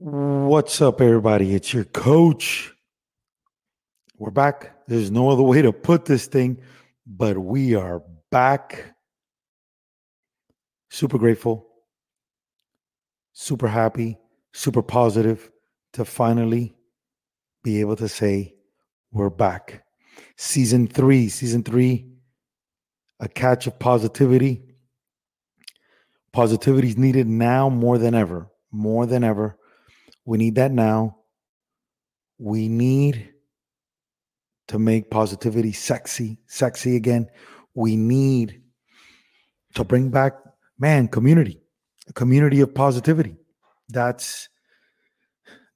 What's up, everybody? It's your coach. We're back. There's no other way to put this thing, but we are back. Super grateful, super happy, super positive to finally be able to say we're back. Season three, season three, a catch of positivity. Positivity is needed now more than ever, more than ever we need that now. We need to make positivity sexy, sexy again. We need to bring back, man, community, a community of positivity. That's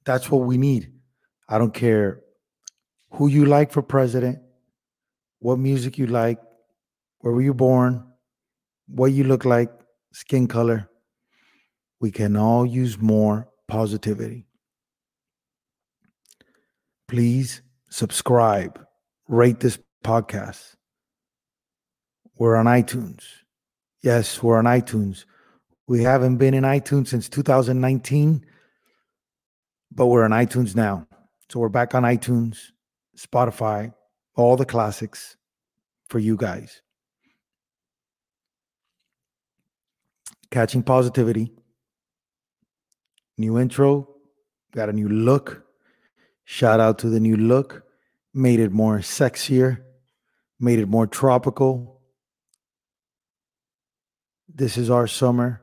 that's what we need. I don't care who you like for president, what music you like, where were you born, what you look like, skin color. We can all use more positivity. Please subscribe, rate this podcast. We're on iTunes. Yes, we're on iTunes. We haven't been in iTunes since 2019, but we're on iTunes now. So we're back on iTunes, Spotify, all the classics for you guys. Catching positivity New intro, got a new look. Shout out to the new look. Made it more sexier, made it more tropical. This is our summer.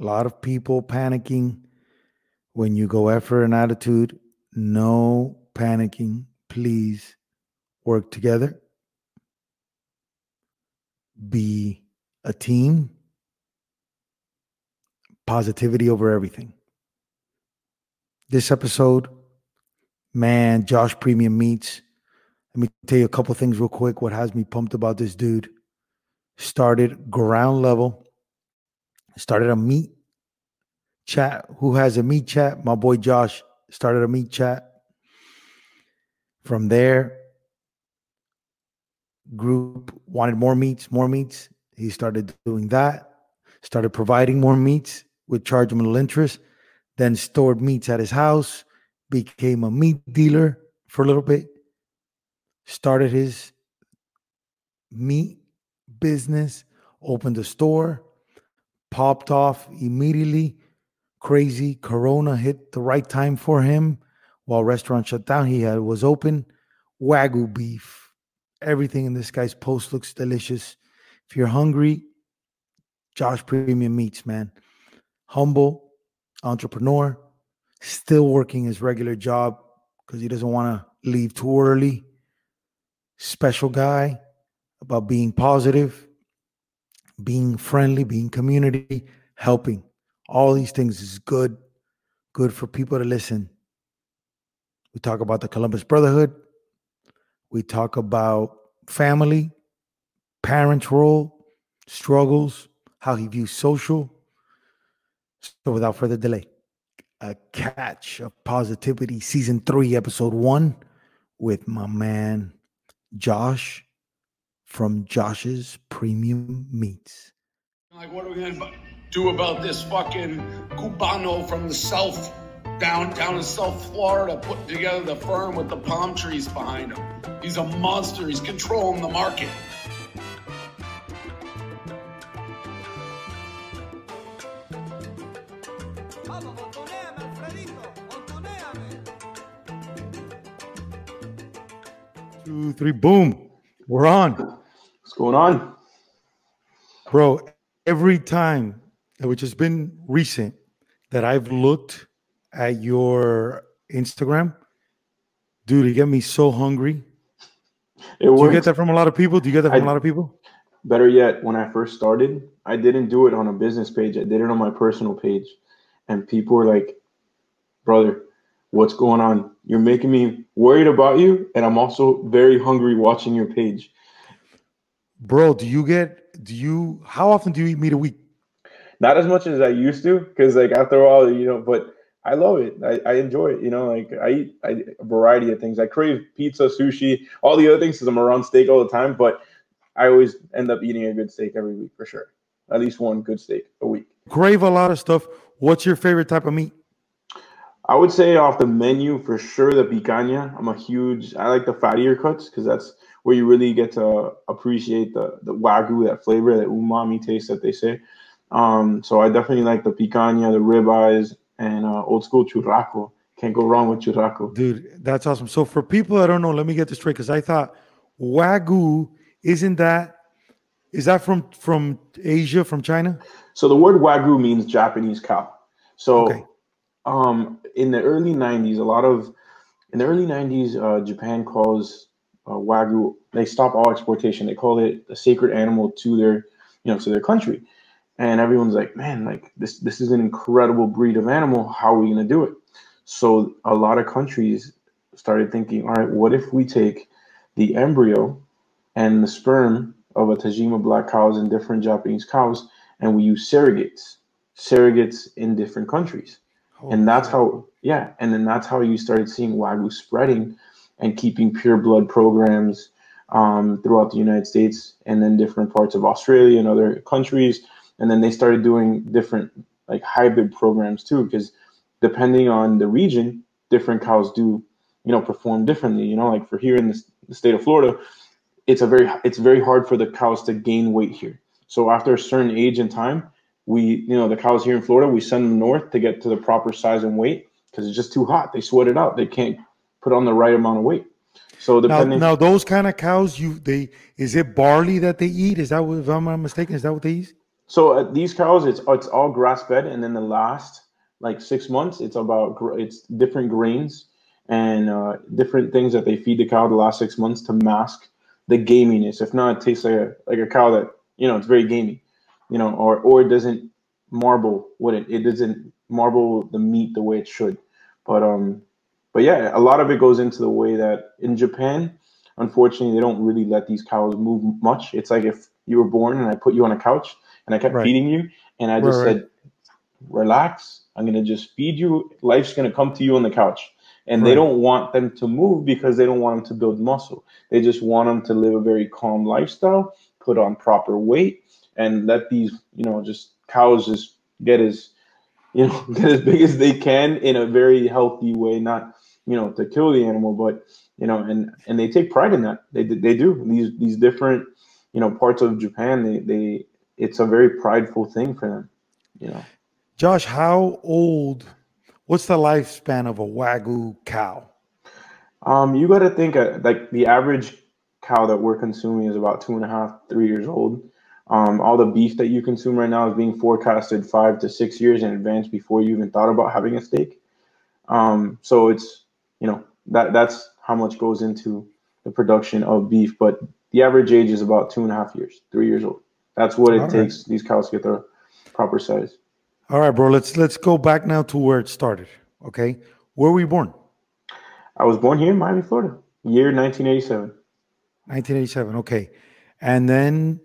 A lot of people panicking when you go effort and attitude. No panicking. Please work together. Be a team positivity over everything. This episode, man, Josh Premium Meats. Let me tell you a couple things real quick. What has me pumped about this dude? Started ground level, started a meat chat. Who has a meat chat? My boy Josh started a meat chat. From there, group wanted more meats, more meats. He started doing that, started providing more meats with chargeable interest, then stored meats at his house, became a meat dealer for a little bit, started his meat business, opened a store, popped off immediately. Crazy Corona hit the right time for him while restaurant shut down. He had was open. Wagyu beef. Everything in this guy's post looks delicious. If you're hungry, Josh Premium Meats, man humble entrepreneur, still working his regular job because he doesn't want to leave too early. Special guy about being positive, being friendly, being community, helping. All these things is good, good for people to listen. We talk about the Columbus Brotherhood. We talk about family, parents' role, struggles, how he views social, so without further delay, a catch of positivity, season three, episode one, with my man Josh from Josh's Premium Meats. Like, what are we gonna do about this fucking cubano from the south, down down in South Florida, putting together the firm with the palm trees behind him? He's a monster. He's controlling the market. Two, three, boom. We're on. What's going on? Bro, every time, which has been recent, that I've looked at your Instagram, dude, you get me so hungry. It Do you get that from a lot of people? Do you get that from I, a lot of people? better yet, when I first started, I didn't do it on a business page. I did it on my personal page. And people were like, brother, what's going on? You're making me worried about you. And I'm also very hungry watching your page. Bro, do you get, do you, how often do you eat meat a week? Not as much as I used to. Cause like after all, you know, but I love it. I, I enjoy it. You know, like I eat I, a variety of things. I crave pizza, sushi, all the other things because I'm around steak all the time. But I always end up eating a good steak every week for sure. At least one good steak a week. Crave a lot of stuff. What's your favorite type of meat? I would say off the menu for sure the picanha. I'm a huge. I like the fattier cuts because that's where you really get to appreciate the the wagyu, that flavor, that umami taste that they say. Um, so I definitely like the picanha, the ribeyes, and uh, old school churrasco. Can't go wrong with churrasco. Dude, that's awesome. So for people that don't know, let me get this straight because I thought wagyu isn't that is that from from Asia, from China? So the word wagyu means Japanese cow. So okay. Um, in the early '90s, a lot of in the early '90s, uh, Japan calls uh, wagyu. They stop all exportation. They call it a sacred animal to their you know to their country and everyone's like, man, like this this is an incredible breed of animal. How are we gonna do it? So a lot of countries started thinking, all right, what if we take the embryo and the sperm of a Tajima black cows and different Japanese cows, and we use surrogates, surrogates in different countries, and that's how, yeah, and then that's how you started seeing wagyu spreading and keeping pure blood programs um, throughout the United States and then different parts of Australia and other countries. And then they started doing different like hybrid programs too because depending on the region different cows do you know perform differently. You know like for here in the, the state of florida it's a very it's very hard for the cows to gain weight here. So after a certain age and time we you know the cows here in florida we send them north to get to the proper size and weight because it's just too hot. They sweat it out. They can't put on the right amount of weight. So depending now, now those kind of cows you they is it barley that they eat? Is that what, if i'm not mistaken is that what they eat? So uh, these cows, it's it's all grass fed, and then the last like six months, it's about it's different grains and uh, different things that they feed the cow the last six months to mask the gaminess. If not, it tastes like a like a cow that you know it's very gamey, you know, or or it doesn't marble what it. It doesn't marble the meat the way it should. But um, but yeah, a lot of it goes into the way that in Japan, unfortunately, they don't really let these cows move much. It's like if you were born and I put you on a couch and I kept right. feeding you. And I just right, said, relax. I'm going to just feed you. Life's going to come to you on the couch. And they don't want them to move because they don't want them to build muscle. They just want them to live a very calm lifestyle, put on proper weight, and let these, you know, just cows just get as, you know, get as big as they can in a very healthy way, not, you know, to kill the animal, but you know, and and they take pride in that. They they do these these different, you know, parts of Japan. They they it's a very prideful thing for them, you know. Josh, how old? What's the lifespan of a wagyu cow? Um, you got to think uh, like the average cow that we're consuming is about two and a half, three years old. Um, all the beef that you consume right now is being forecasted five to six years in advance before you even thought about having a steak. Um, so it's you know that that's how much goes into the production of beef, but the average age is about two and a half years, three years old. That's what it All takes. Right. These cows get their proper size. All right, bro. Let's let's go back now to where it started. Okay, where were you born? I was born here in Miami, Florida, year 1987. 1987. Okay, and then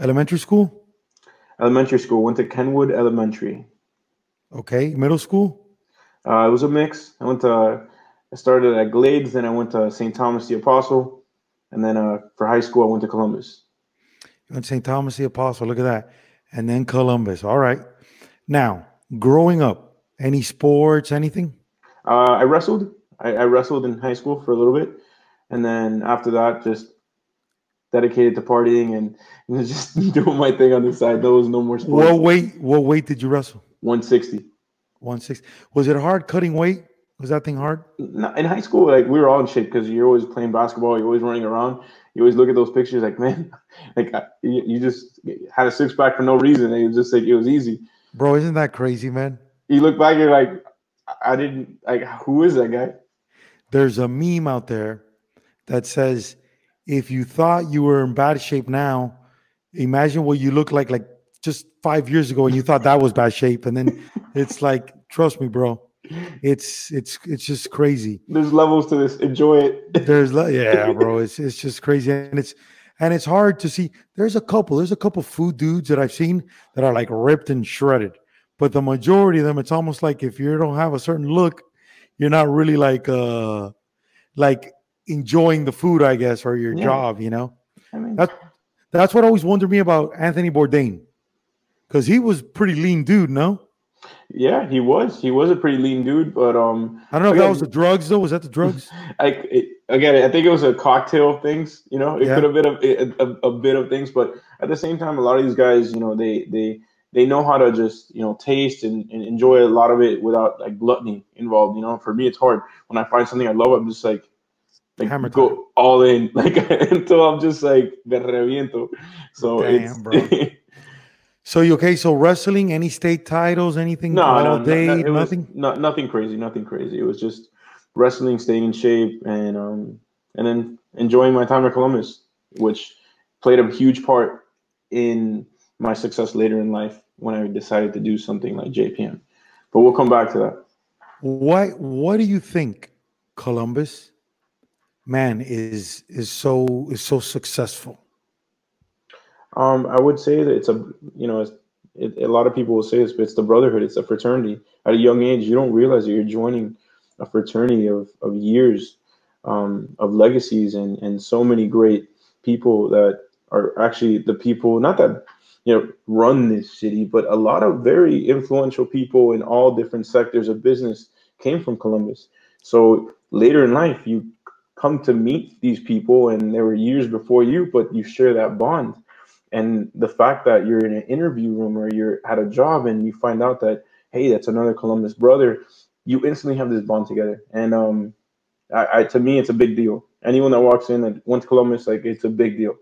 elementary school. Elementary school went to Kenwood Elementary. Okay, middle school. Uh, it was a mix. I went to. I started at Glades, then I went to St. Thomas the Apostle, and then uh, for high school I went to Columbus. You went to St. Thomas the Apostle. Look at that. And then Columbus. All right. Now, growing up, any sports, anything? Uh, I wrestled. I, I, wrestled in high school for a little bit. And then after that, just dedicated to partying and, and just doing my thing on the side. There was no more sports. What weight, what weight did you wrestle? 160. 160. Was it hard cutting weight? Was that thing hard? In high school, like we were all in shape because you're always playing basketball, you're always running around. You always look at those pictures, like man, like you, you just had a six pack for no reason. And it was just like it was easy. Bro, isn't that crazy, man? You look back, you're like, I didn't like. Who is that guy? There's a meme out there that says, if you thought you were in bad shape now, imagine what you look like like just five years ago and you thought that was bad shape, and then it's like, trust me, bro, it's it's it's just crazy. There's levels to this. Enjoy it. There's yeah, bro. It's it's just crazy, and it's and it's hard to see. There's a couple. There's a couple food dudes that I've seen that are like ripped and shredded, but the majority of them, it's almost like if you don't have a certain look, you're not really like uh like enjoying the food, I guess, or your yeah. job. You know, I mean, that's that's what always wondered me about Anthony Bourdain, because he was pretty lean dude. No. Yeah, he was. He was a pretty lean dude, but um, I don't know again, if that was the drugs though. Was that the drugs? Like again, I think it was a cocktail of things. You know, it yeah. could have been a, a, a, bit of things, but at the same time, a lot of these guys, you know, they they they know how to just you know taste and, and enjoy a lot of it without like gluttony involved. You know, for me, it's hard when I find something I love. I'm just like like Hammer go time. all in like until I'm just like de reviento. So Damn, it's So you okay? So wrestling, any state titles, anything? No, all no, day, no, no nothing. No, nothing crazy, nothing crazy. It was just wrestling, staying in shape, and um, and then enjoying my time at Columbus, which played a huge part in my success later in life when I decided to do something like JPM. But we'll come back to that. Why? What do you think Columbus, man, is is so is so successful? Um, I would say that it's a you know it, a lot of people will say this, but it's the brotherhood. It's a fraternity. At a young age, you don't realize that you're joining a fraternity of of years um, of legacies and and so many great people that are actually the people not that you know run this city, but a lot of very influential people in all different sectors of business came from Columbus. So later in life, you come to meet these people, and they were years before you, but you share that bond. And the fact that you're in an interview room or you're at a job and you find out that hey that's another columbus brother you instantly have this bond together. And um I, I to me it's a big deal. Anyone that walks in and went to columbus like it's a big deal.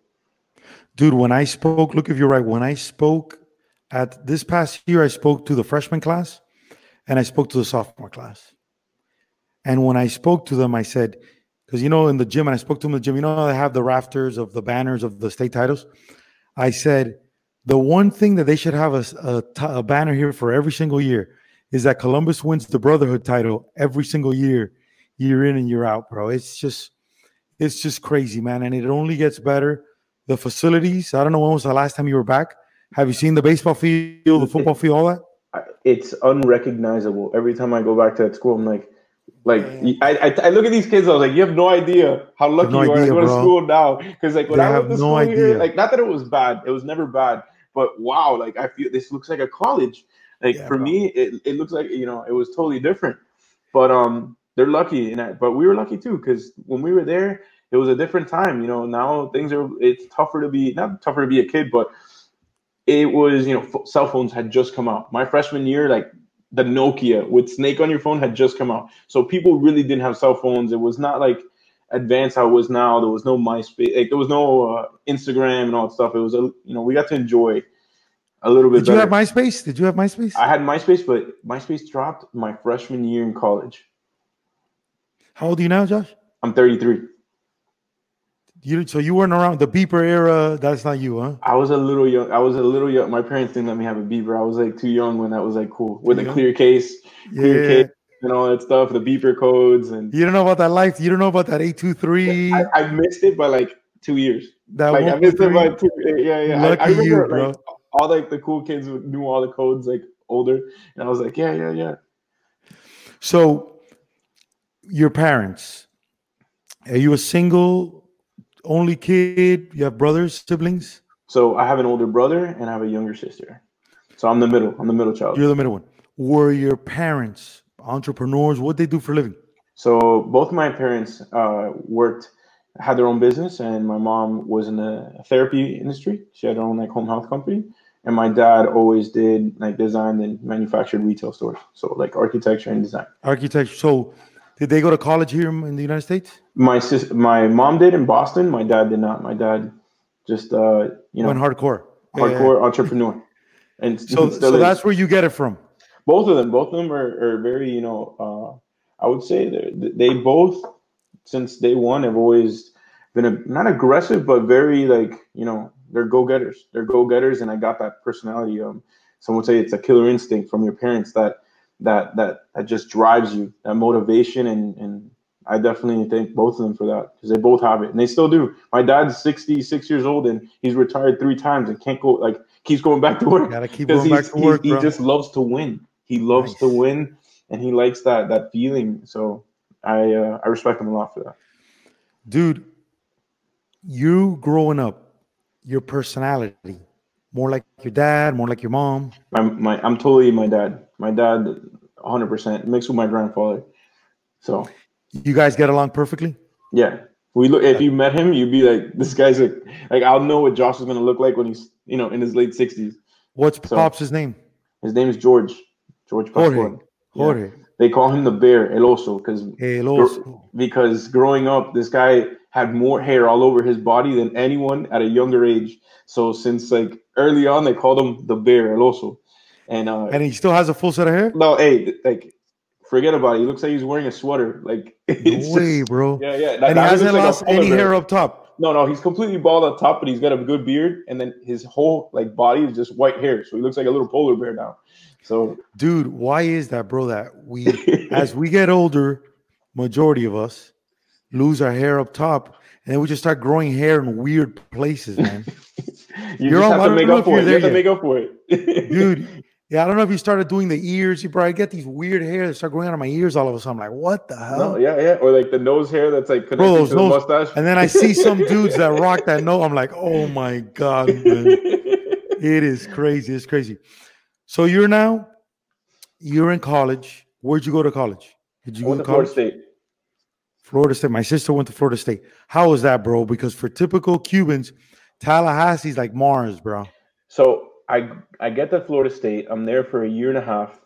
Dude when i spoke look if you're right when i spoke at this past year i spoke to the freshman class and i spoke to the sophomore class. And when i spoke to them i said because you know in the gym and i spoke to him in the gym you know they have the rafters of the banners of the state titles I said the one thing that they should have a, a, a banner here for every single year is that Columbus wins the Brotherhood title every single year, year in and year out, bro. It's just, it's just crazy, man, and it only gets better. The facilities. I don't know when was the last time you were back. Have you seen the baseball field, the football field, all that? It's unrecognizable. Every time I go back to that school, I'm like, like I, I, I, look at these kids, I was like, you have no idea how lucky no you are to go to school now. Because like when they I went to no school idea. here, like not that it was bad, it was never bad, but wow, like I feel this looks like a college. Like yeah, for bro. me, it, it looks like you know it was totally different. But um, they're lucky in that. But we were lucky too because when we were there, it was a different time. You know, now things are it's tougher to be not tougher to be a kid, but it was you know cell phones had just come out. My freshman year, like the Nokia with Snake on your phone had just come out. So people really didn't have cell phones. It was not like advanced how it was now. There was no MySpace, like there was no uh, Instagram and all that stuff. It was a you know we got to enjoy a little bit. Did better. you have MySpace? Did you have MySpace? I had MySpace, but MySpace dropped my freshman year in college. How old are you now, Josh? I'm 33. You so you weren't around the beeper era. That's not you, huh? I was a little young. I was a little young. My parents didn't let me have a beeper. I was like too young when that was like cool with a clear case, clear yeah. case, and all that stuff. The beeper codes and you don't know about that life. You don't know about that eight two three. I missed it by like two years. That like I missed it by two. Yeah, yeah. Lucky I, I remember, you, bro. Like, all like the cool kids knew all the codes like older, and I was like, yeah, yeah, yeah. So, your parents, are you a single only kid? You have brothers, siblings? So I have an older brother and I have a younger sister. So I'm the middle. I'm the middle child. You're the middle one. Were your parents entrepreneurs? What did they do for living? So both my parents uh, worked, had their own business, and my mom was in the therapy industry. She had her own like home health company, and my dad always did like design and manufactured retail stores. So like architecture and design. Architecture. So did they go to college here in the United States? My sis, my mom did in Boston. My dad did not. My dad just uh, you know went hardcore, hardcore yeah. entrepreneur, and so so that's where you get it from. Both of them, both of them are, are very you know uh, I would say they they both since day one have always been a, not aggressive but very like you know they're go-getters. They're go-getters, and I got that personality. Um, some would say it's a killer instinct from your parents that that that that just drives you, that motivation, and and I definitely thank both of them for that because they both have it and they still do. My dad's 66 years old and he's retired three times and can't go like keeps going back to work. Gotta keep going back to work. He, he just loves to win. He loves nice. to win and he likes that that feeling. So I uh, I respect him a lot for that. Dude, you growing up, your personality, more like your dad, more like your mom. My, my I'm totally my dad. My dad, 100 percent mixed with my grandfather. So you guys get along perfectly. Yeah, we look. If you met him, you'd be like, "This guy's like, like I'll know what Josh is gonna look like when he's, you know, in his late 60s." What's so, Pop's name? His name is George. George Jorge. Jorge. Yeah. They call him the bear, El Oso, because because growing up, this guy had more hair all over his body than anyone at a younger age. So since like early on, they called him the bear, El Oso. And uh, and he still has a full set of hair. No, hey, like forget about it. He looks like he's wearing a sweater. Like no way, just, bro. Yeah, yeah. That, and he hasn't like lost any hair up top. No, no, he's completely bald up top, but he's got a good beard, and then his whole like body is just white hair. So he looks like a little polar bear now. So, dude, why is that, bro? That we, as we get older, majority of us lose our hair up top, and then we just start growing hair in weird places, man. you You're just have to make up for it. You have to make up for it, dude. Yeah, I don't know if you started doing the ears. You probably get these weird hair that start growing out of my ears all of a sudden. I'm like, what the hell? No, yeah, yeah. Or like the nose hair that's like connected Bro, to the mustache. And then I see some dudes that rock that nose. I'm like, oh my God, man. it is crazy. It's crazy. So you're now, you're in college. Where'd you go to college? Did you go to Florida State? Florida State. My sister went to Florida State. How was that, bro? Because for typical Cubans, Tallahassee's like Mars, bro. So I I get to Florida State. I'm there for a year and a half,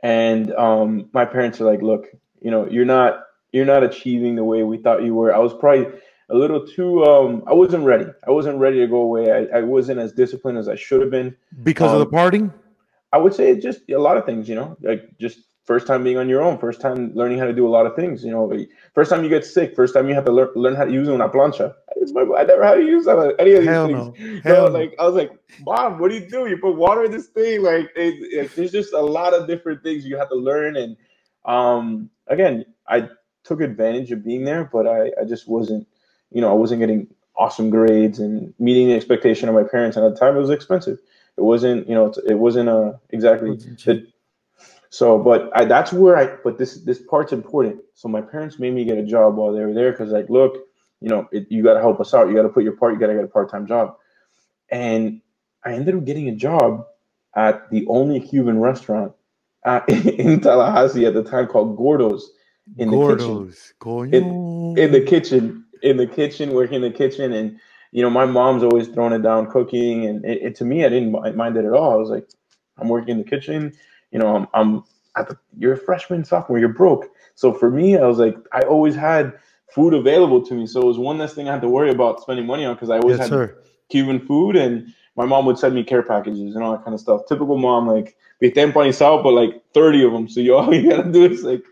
and um, my parents are like, "Look, you know, you're not you're not achieving the way we thought you were." I was probably a little too. Um, I wasn't ready. I wasn't ready to go away. I, I wasn't as disciplined as I should have been because um, of the um, partying. I would say just a lot of things. You know, like just first time being on your own, first time learning how to do a lot of things. You know, first time you get sick, first time you have to learn, learn how to use una plancha. I never had to use that. any of these Hell things. No. Hell like I was like, Mom, what do you do? You put water in this thing? Like, it, it, there's just a lot of different things you have to learn. And um, again, I took advantage of being there, but I, I just wasn't, you know, I wasn't getting awesome grades and meeting the expectation of my parents. And at the time, it was expensive. It wasn't, you know, it wasn't uh, exactly the, so, but I, that's where I. But this this part's important. So my parents made me get a job while they were there because, like, look, you know, it, you got to help us out. You got to put your part. You got to get a part time job. And I ended up getting a job at the only Cuban restaurant uh, at, in Tallahassee at the time called Gordo's in Gordo's. the kitchen. In, in, the kitchen, in the kitchen, working in the kitchen, and you know, my mom's always throwing it down cooking, and it, it, to me, I didn't mind it at all. I was like, I'm working in the kitchen you know, I'm, I'm at the, you're a freshman, sophomore, you're broke. So for me, I was like, I always had food available to me. So it was one less thing I had to worry about spending money on because I always yes, had sir. Cuban food and my mom would send me care packages and all that kind of stuff. Typical mom, like be empanizado, but like 30 of them. So you all you gotta do is like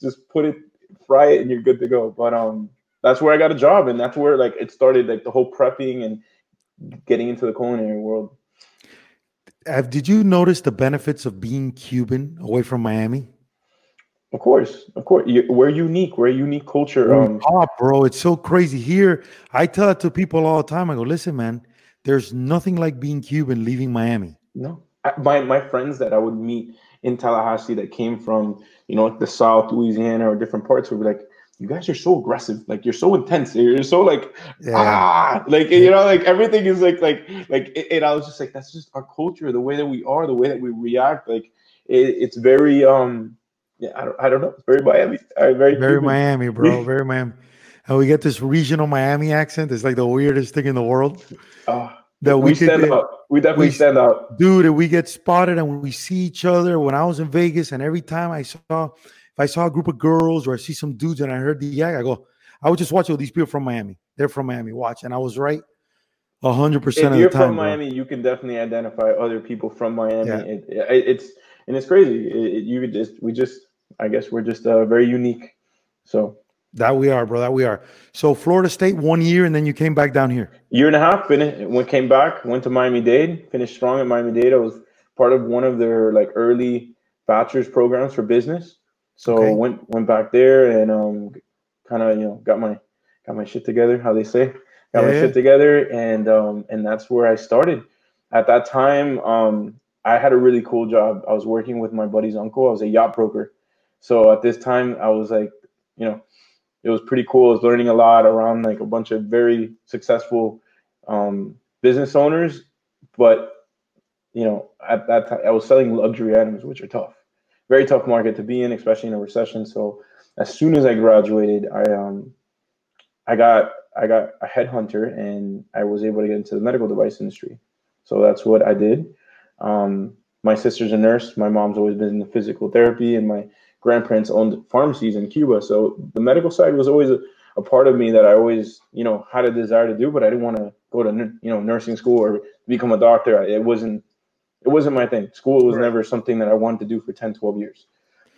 just put it, fry it, and you're good to go. But um that's where I got a job and that's where like it started like the whole prepping and getting into the culinary world have, did you notice the benefits of being Cuban away from Miami? Of course, of course. We're unique. We're a unique culture. Um, oh, bro, it's so crazy here. I tell it to people all the time. I go, listen, man. There's nothing like being Cuban leaving Miami. No, my my friends that I would meet in Tallahassee that came from you know the South, Louisiana, or different parts would be like, you guys are so aggressive. Like you're so intense. You're so like yeah. ah like you know like everything is like like like and i was just like that's just our culture the way that we are the way that we react. Like it, it's very um yeah i don't, I don't know. It's very miami uh, very very miami bro. Very miami. And we get this regional miami accent. It's like the weirdest thing in the world. Uh, that we, we stand get, out. We definitely we, stand out. Dude and we get spotted and we see each other. When i was in vegas and every time i saw if I saw a group of girls or I see some dudes and I heard the yak, I go, I would just watch all these people from Miami. They're from Miami. Watch, and I was right. hundred percent of the time. If you're from Miami, you can definitely identify other people from Miami. Yeah. It, it, it's and it's crazy. It, you just we just I guess we're just uh, very unique. So That we are, bro. That we are. So Florida State one year, and then you came back down here. Year and a half. Finished. When came back, went to Miami Dade. Finished strong at Miami Dade. I was part of one of their like early bachelor's programs for business. So okay. went went back there and um, kind of you know got my got my shit together. How they say, got yeah. my shit together, and um, and that's where I started. At that time, um, I had a really cool job. I was working with my buddy's uncle. I was a yacht broker. So at this time, I was like, you know, it was pretty cool. I was learning a lot around like a bunch of very successful um, business owners, but you know, at that time I was selling luxury items, which are tough, very tough market to be in, especially in a recession. So as soon as I graduated, I um, I got I got a headhunter and I was able to get into the medical device industry. So that's what I did. Um, my sister's a nurse. My mom's always been in the physical therapy, and my grandparents owned pharmacies in Cuba. So the medical side was always a, a, part of me that I always, you know, had a desire to do, but I didn't want to go to, you know, nursing school or become a doctor. It wasn't, it wasn't my thing. School was right. never something that I wanted to do for 10, 12 years,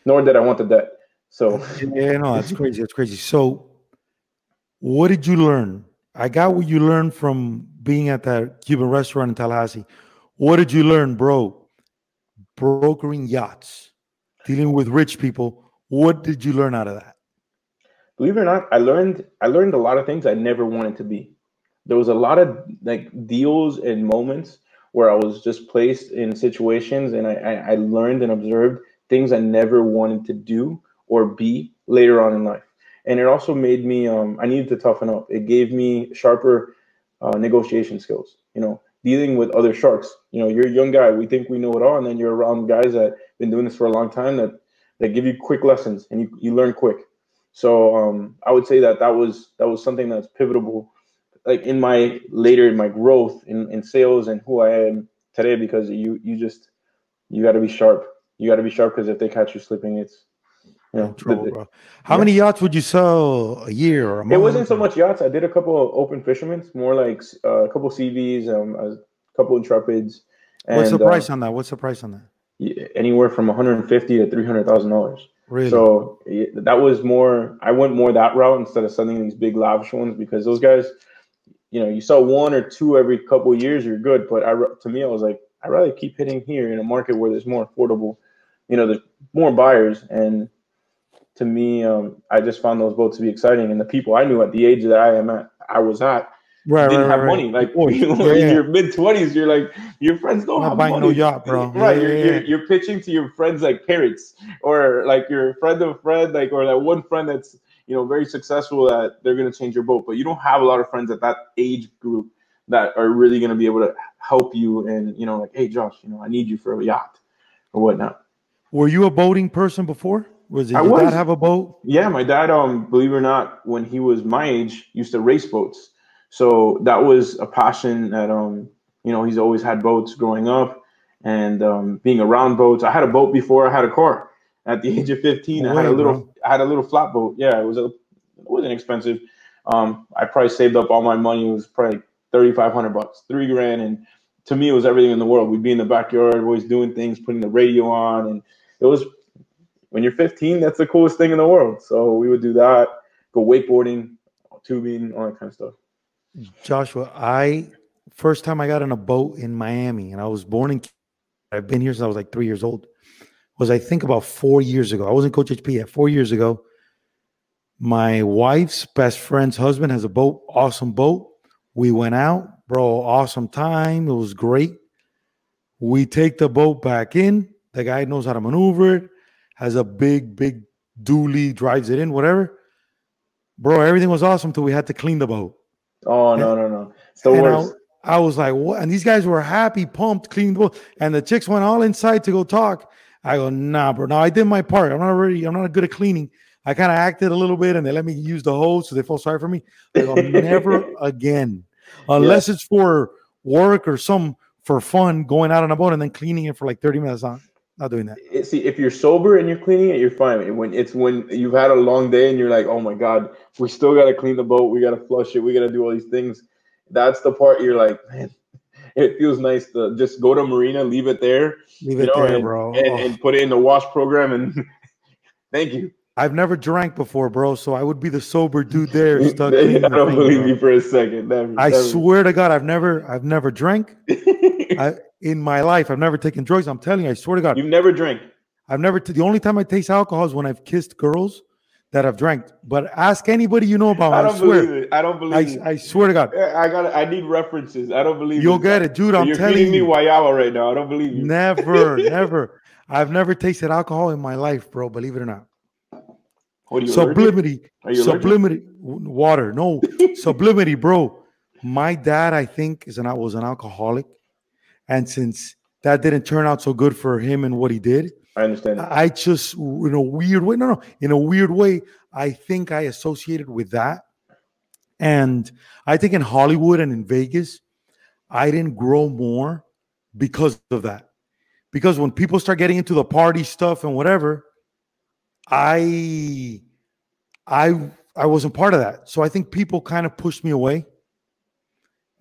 nor did I want the debt. So yeah, no, that's crazy. That's crazy. So what did you learn? I got what you learned from being at that Cuban restaurant in Tallahassee. What did you learn, bro? Brokering yachts dealing with rich people. What did you learn out of that? Believe it or not, I learned I learned a lot of things I never wanted to be. There was a lot of like deals and moments where I was just placed in situations and I, I, learned and observed things I never wanted to do or be later on in life. And it also made me um, I needed to toughen up. It gave me sharper uh, negotiation skills. You know, dealing with other sharks. You know, you're a young guy. We think we know it all, and then you're around guys that been doing this for a long time that that give you quick lessons and you, you learn quick. So um, I would say that that was that was something that's pivotal, like in my later in my growth in, in sales and who I am today. Because you you just you got to be sharp. You got to be sharp because if they catch you slipping, it's you know, trouble, the, bro. How yeah. many yachts would you sell a year or a month? It wasn't so much yachts. I did a couple of open fishermen's, more like uh, a couple CVs, um, a couple intrepids. And, What's the price uh, on that? What's the price on that? Anywhere from 150 to 300 thousand dollars. Really? So that was more. I went more that route instead of selling these big lavish ones because those guys, you know, you sell one or two every couple years, you're good. But I, to me, I was like, I'd rather keep hitting here in a market where there's more affordable, you know, there's more buyers and to me, um, I just found those boats to be exciting. And the people I knew at the age that I am at, I was at, right, didn't right, have right. money. Like you know, yeah, in your mid twenties, you're like your friends don't have buying money. no yacht, bro. right, yeah, you're, yeah. You're, you're pitching to your friends like parents, or like your friend of a friend, like or that one friend that's you know very successful that they're gonna change your boat. But you don't have a lot of friends at that age group that are really gonna be able to help you and you know like, hey Josh, you know I need you for a yacht or whatnot. Were you a boating person before? Was it I your was, dad have a boat? Yeah, my dad, um, believe it or not, when he was my age, used to race boats. So that was a passion that um, you know, he's always had boats growing up and um, being around boats. I had a boat before I had a car. At the age of 15, I had a little bro. I had a little flat boat. Yeah, it was a it wasn't expensive. Um, I probably saved up all my money. It was probably 3500 bucks, three grand. And to me, it was everything in the world. We'd be in the backyard, always doing things, putting the radio on. And it was when you're 15, that's the coolest thing in the world. So we would do that, go wakeboarding, tubing, all that kind of stuff. Joshua, I first time I got on a boat in Miami, and I was born in. I've been here since I was like three years old. Was I think about four years ago? I was in Coach HP yet. Four years ago, my wife's best friend's husband has a boat, awesome boat. We went out, bro, awesome time. It was great. We take the boat back in. The guy knows how to maneuver it has a big, big dually, drives it in, whatever. Bro, everything was awesome till we had to clean the boat. Oh no, no, no. It's the worst. I, I, was like, what? And these guys were happy, pumped, cleaning the boat. And the chicks went all inside to go talk. I go, nah, bro. Now I did my part. I'm not really, I'm not good at cleaning. I kind of acted a little bit and they let me use the hose, so they felt sorry for me. I go, never again. Unless yeah. it's for work or some for fun, going out on a boat and then cleaning it for like 30 minutes on. Not doing that. See, if you're sober and you're cleaning it, you're fine. When it's when you've had a long day and you're like, oh my god, we still gotta clean the boat, we gotta flush it, we gotta do all these things. That's the part you're like, man, it feels nice to just go to marina, leave it there, leave it know, there, and, bro, and, and, oh. put it in the wash program, and thank you. I've never drank before, bro. So I would be the sober dude there. Stuck I don't thing, believe bro. you for a second. Never, I never. swear to God, I've never, I've never drank I, in my life. I've never taken drugs. I'm telling you, I swear to God, You've never drank. I've never. T- the only time I taste alcohol is when I've kissed girls that I've drank. But ask anybody you know about. I I, don't swear. believe it. I don't believe it. I, I swear to God, I got. I need references. I don't believe you'll it. get it, dude. I'm You're telling you. me right now. I don't believe you. Never, never. I've never tasted alcohol in my life, bro. Believe it or not. What allergic? Sublimity, allergic? sublimity, water. No, sublimity, bro. My dad, I think, is an was an alcoholic, and since that didn't turn out so good for him and what he did, I understand. I just, in a weird way, no, no, in a weird way, I think I associated with that. And I think in Hollywood and in Vegas, I didn't grow more because of that. Because when people start getting into the party stuff and whatever, I, I, I wasn't part of that. So I think people kind of pushed me away.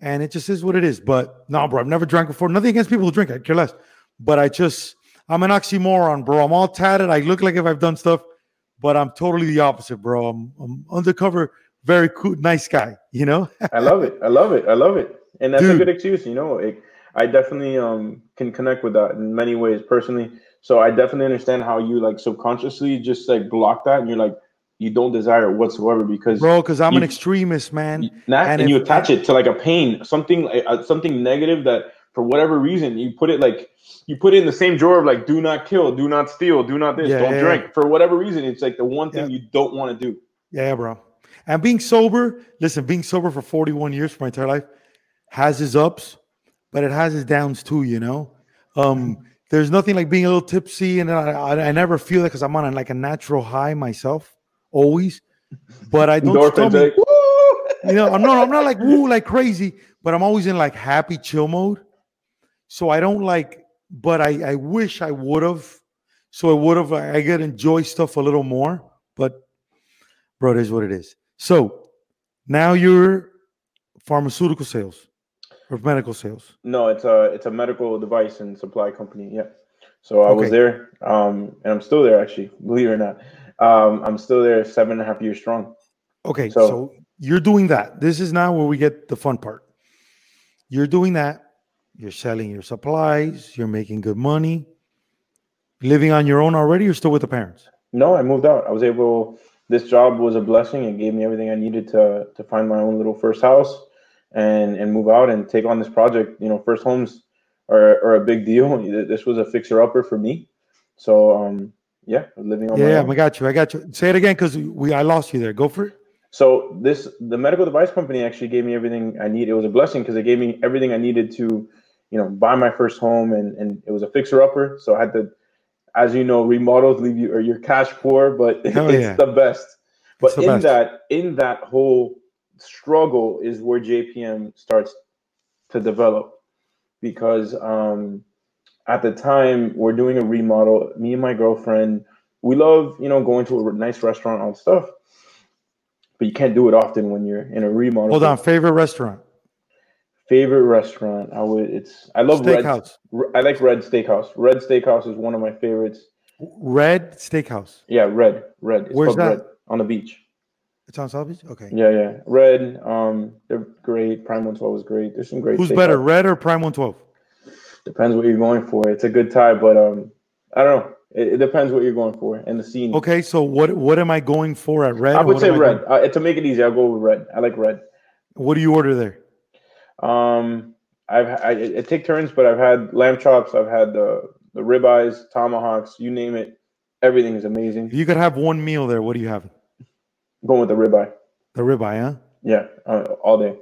And it just is what it is. But no, bro, I've never drank before. Nothing against people who drink. I care less. But I just, I'm an oxymoron, bro. I'm all tatted. I look like if I've done stuff, but I'm totally the opposite, bro. I'm, I'm undercover, very cool, nice guy. You know? I love it. I love it. I love it. And that's a good excuse. You know, it, I definitely um can connect with that in many ways personally. So I definitely understand how you like subconsciously just like block that, and you're like you don't desire it whatsoever because bro, because I'm an extremist, man. you- that, and and, you attach it to like a pain, something uh, something negative that for whatever reason you put it like you put it in the same drawer of like do not kill, do not steal, do not this, Yeah, don't yeah, drink. For whatever reason, it's like the one thing Yeah. you don't want to do. Yeah, bro. And being sober, listen, being sober for 41 years for my entire life has its ups, but it has its downs too, you know? Um, there's nothing like being a little tipsy, and I, I, I never feel that because I'm on a, like a natural high myself, always. But I don't tell me, like, you know, I'm not, I'm not like woo like crazy, but I'm always in like happy chill mode. So I don't like, but I, I wish I would have. So I would have, I could enjoy stuff a little more, but bro, it is what it is. So now you're pharmaceutical sales or medical sales. No, it's a it's a medical device and supply company. Yeah. So I was there, um, and I'm still there actually. Believe it or not, um, I'm still there, seven and a half years strong. Okay, so, So- you're doing that. This is now where we get the fun part. You're doing that. You're selling your supplies. You're making good money. Living on your own already. You're still with the parents. No, I moved out. I was able. This job was a blessing. It gave me everything I needed to to find my own little first house, and and move out and take on this project. You know, first homes are, are a big deal. This was a fixer upper for me. So um, yeah, living on my Yeah, own. I got you. I got you. Say it again because we I lost you there. Go for it. So this the medical device company actually gave me everything I need. It was a blessing because it gave me everything I needed to, you know, buy my first home and and it was a fixer upper. So I had to, as you know, remodels leave you or you're cash poor, but it's yeah. the best. But the in best. that in that whole struggle is where JPM starts to develop because um at the time we're doing a remodel. Me and my girlfriend, we love you know going to a nice restaurant, all stuff but you can't do it often when you're in a remodel. Hold on. Favorite restaurant? Favorite restaurant? I would. It's. I love Red. Steakhouse. I like Red Steakhouse. Red Steakhouse is one of my favorites. Red Steakhouse. Yeah, Red. Red. It's Where's that? Red on the beach. It's on South Beach. Okay. Yeah, yeah. Red. Um, they're great. Prime One Twelve is great. There's some great. Who's better, Red or Prime One Twelve? Depends what you're going for. It's a good tie, but um, I don't know. It, it depends what you're going for and the scene. Okay, so what what am I going for at Red? I would say Red. Uh, to make it easy, I'll go with Red. I like Red. what do you order there? Um, I've I, I take turns, but I've had lamb chops. I've had the the ribeyes, tomahawks. You name it, everything is amazing. If you could have one meal there, what do you have? Going with the ribeye, The ribeye, huh? yeah, uh, all day.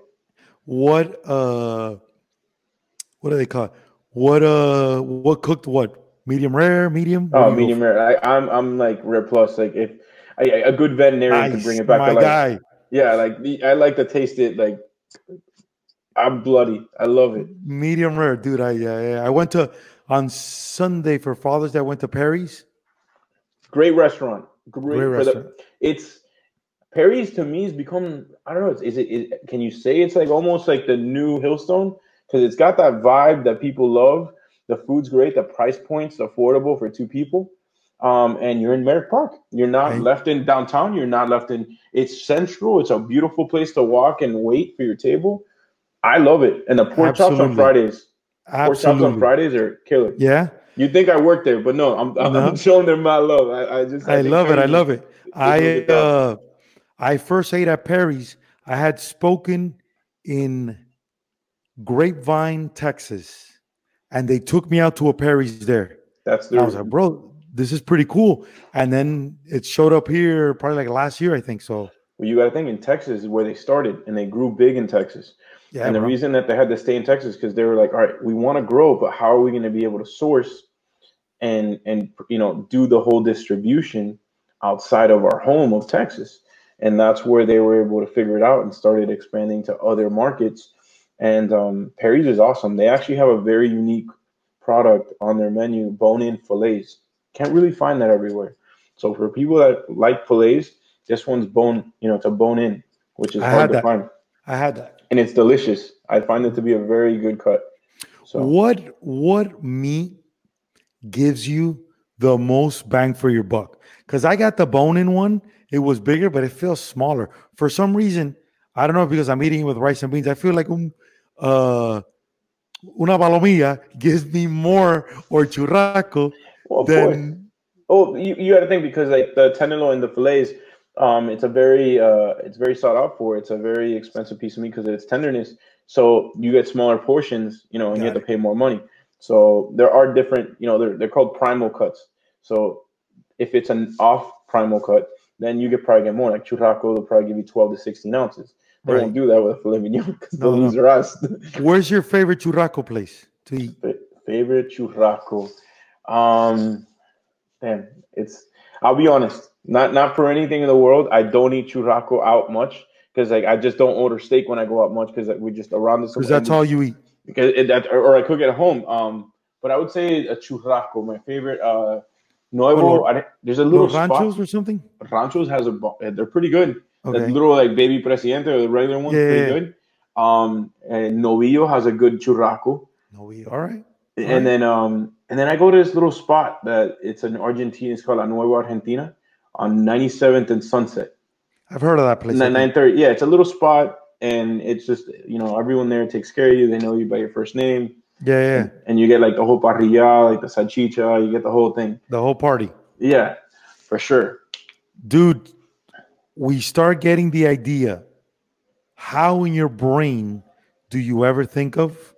What uh what do they call it? What uh what cooked what? Medium rare, medium? Oh, do you go medium rare. I, I'm I'm like rare plus. Like if I, a good veterinarian for? can bring it back my to guy. Yeah, like the, I like to taste it. Like I'm bloody. I love it. Medium rare, dude. I I, I went to on Sunday for Father's Day. I went to Perry's. Great restaurant. Great, Great for the- restaurant. it's Perry's to me has become I don't know. Is, is it is, can you say it's like almost like the new Hillstone because it's got that vibe that people love. The food's great. The price point's affordable for two people, um, and you're in Merrick Park. You're not right. left in downtown. You're not left in. It's central. It's a beautiful place to walk and wait for your table. I love it. And the pork chops on Fridays. Pork chops on Fridays are killer. Yeah. You think I work there, but no, I'm, I'm, no. I'm showing them my love. I, I just I, I love it. I love it. I uh, I first ate at Perry's. I had spoken in Grapevine, Texas, and they took me out to a Perry's there. That's the. I was like, bro, this is pretty cool. And then it showed up here probably like last year, I think. So. Well, you got to think in Texas is where they started, and they grew big in Texas. Yeah, and the bro. reason that they had to stay in Texas because they were like, all right, we want to grow, but how are we going to be able to source and and you know do the whole distribution outside of our home of Texas? And that's where they were able to figure it out and started expanding to other markets. And um, Perry's is awesome. They actually have a very unique product on their menu, bone-in fillets. Can't really find that everywhere. So for people that like fillets, this one's bone, you know, it's a bone-in, which is I hard to that. find. I had that and it's delicious. I find it to be a very good cut. So what what meat gives you the most bang for your buck? Because I got the bone-in one. It was bigger, but it feels smaller. For some reason, I don't know because I'm eating it with rice and beans. I feel like um uh una palomilla gives me more or churrasco well, than. Oh, you, you got to think because like the tenderloin, and the fillets, um, it's a very uh, it's very sought out for. It's a very expensive piece of meat because of its tenderness. So you get smaller portions, you know, and Got you have it. to pay more money. So there are different, you know, they're they're called primal cuts. So if it's an off primal cut, then you could probably get more. Like churrasco, they'll probably give you 12 to 16 ounces. They right. won't do that with a filet mignon because no, they'll lose their ass. Where's your favorite churrasco place to eat? favorite churrasco? Um, damn, it's. I'll be honest. Not not for anything in the world. I don't eat churrasco out much because like I just don't order steak when I go out much because like, we just around this. Because that's all you eat. Because it, that, or I cook at home. Um, but I would say a churrasco, my favorite. Uh, Nuevo. I, there's a little ranchos spot. or something. Ranchos has a. They're pretty good. Okay. The little like baby presidente or the regular one, yeah, pretty yeah. good. Um, and Novillo has a good churrasco. Novillo, all right. All and right. then um, and then I go to this little spot that it's an Argentina. It's called La Nueva Argentina on 97th and Sunset. I've heard of that place. 930. Yeah, it's a little spot, and it's just you know everyone there takes care of you. They know you by your first name. Yeah, yeah. And, and you get like the whole parrilla, like the salchicha. You get the whole thing. The whole party. Yeah, for sure. Dude, we start getting the idea. How in your brain do you ever think of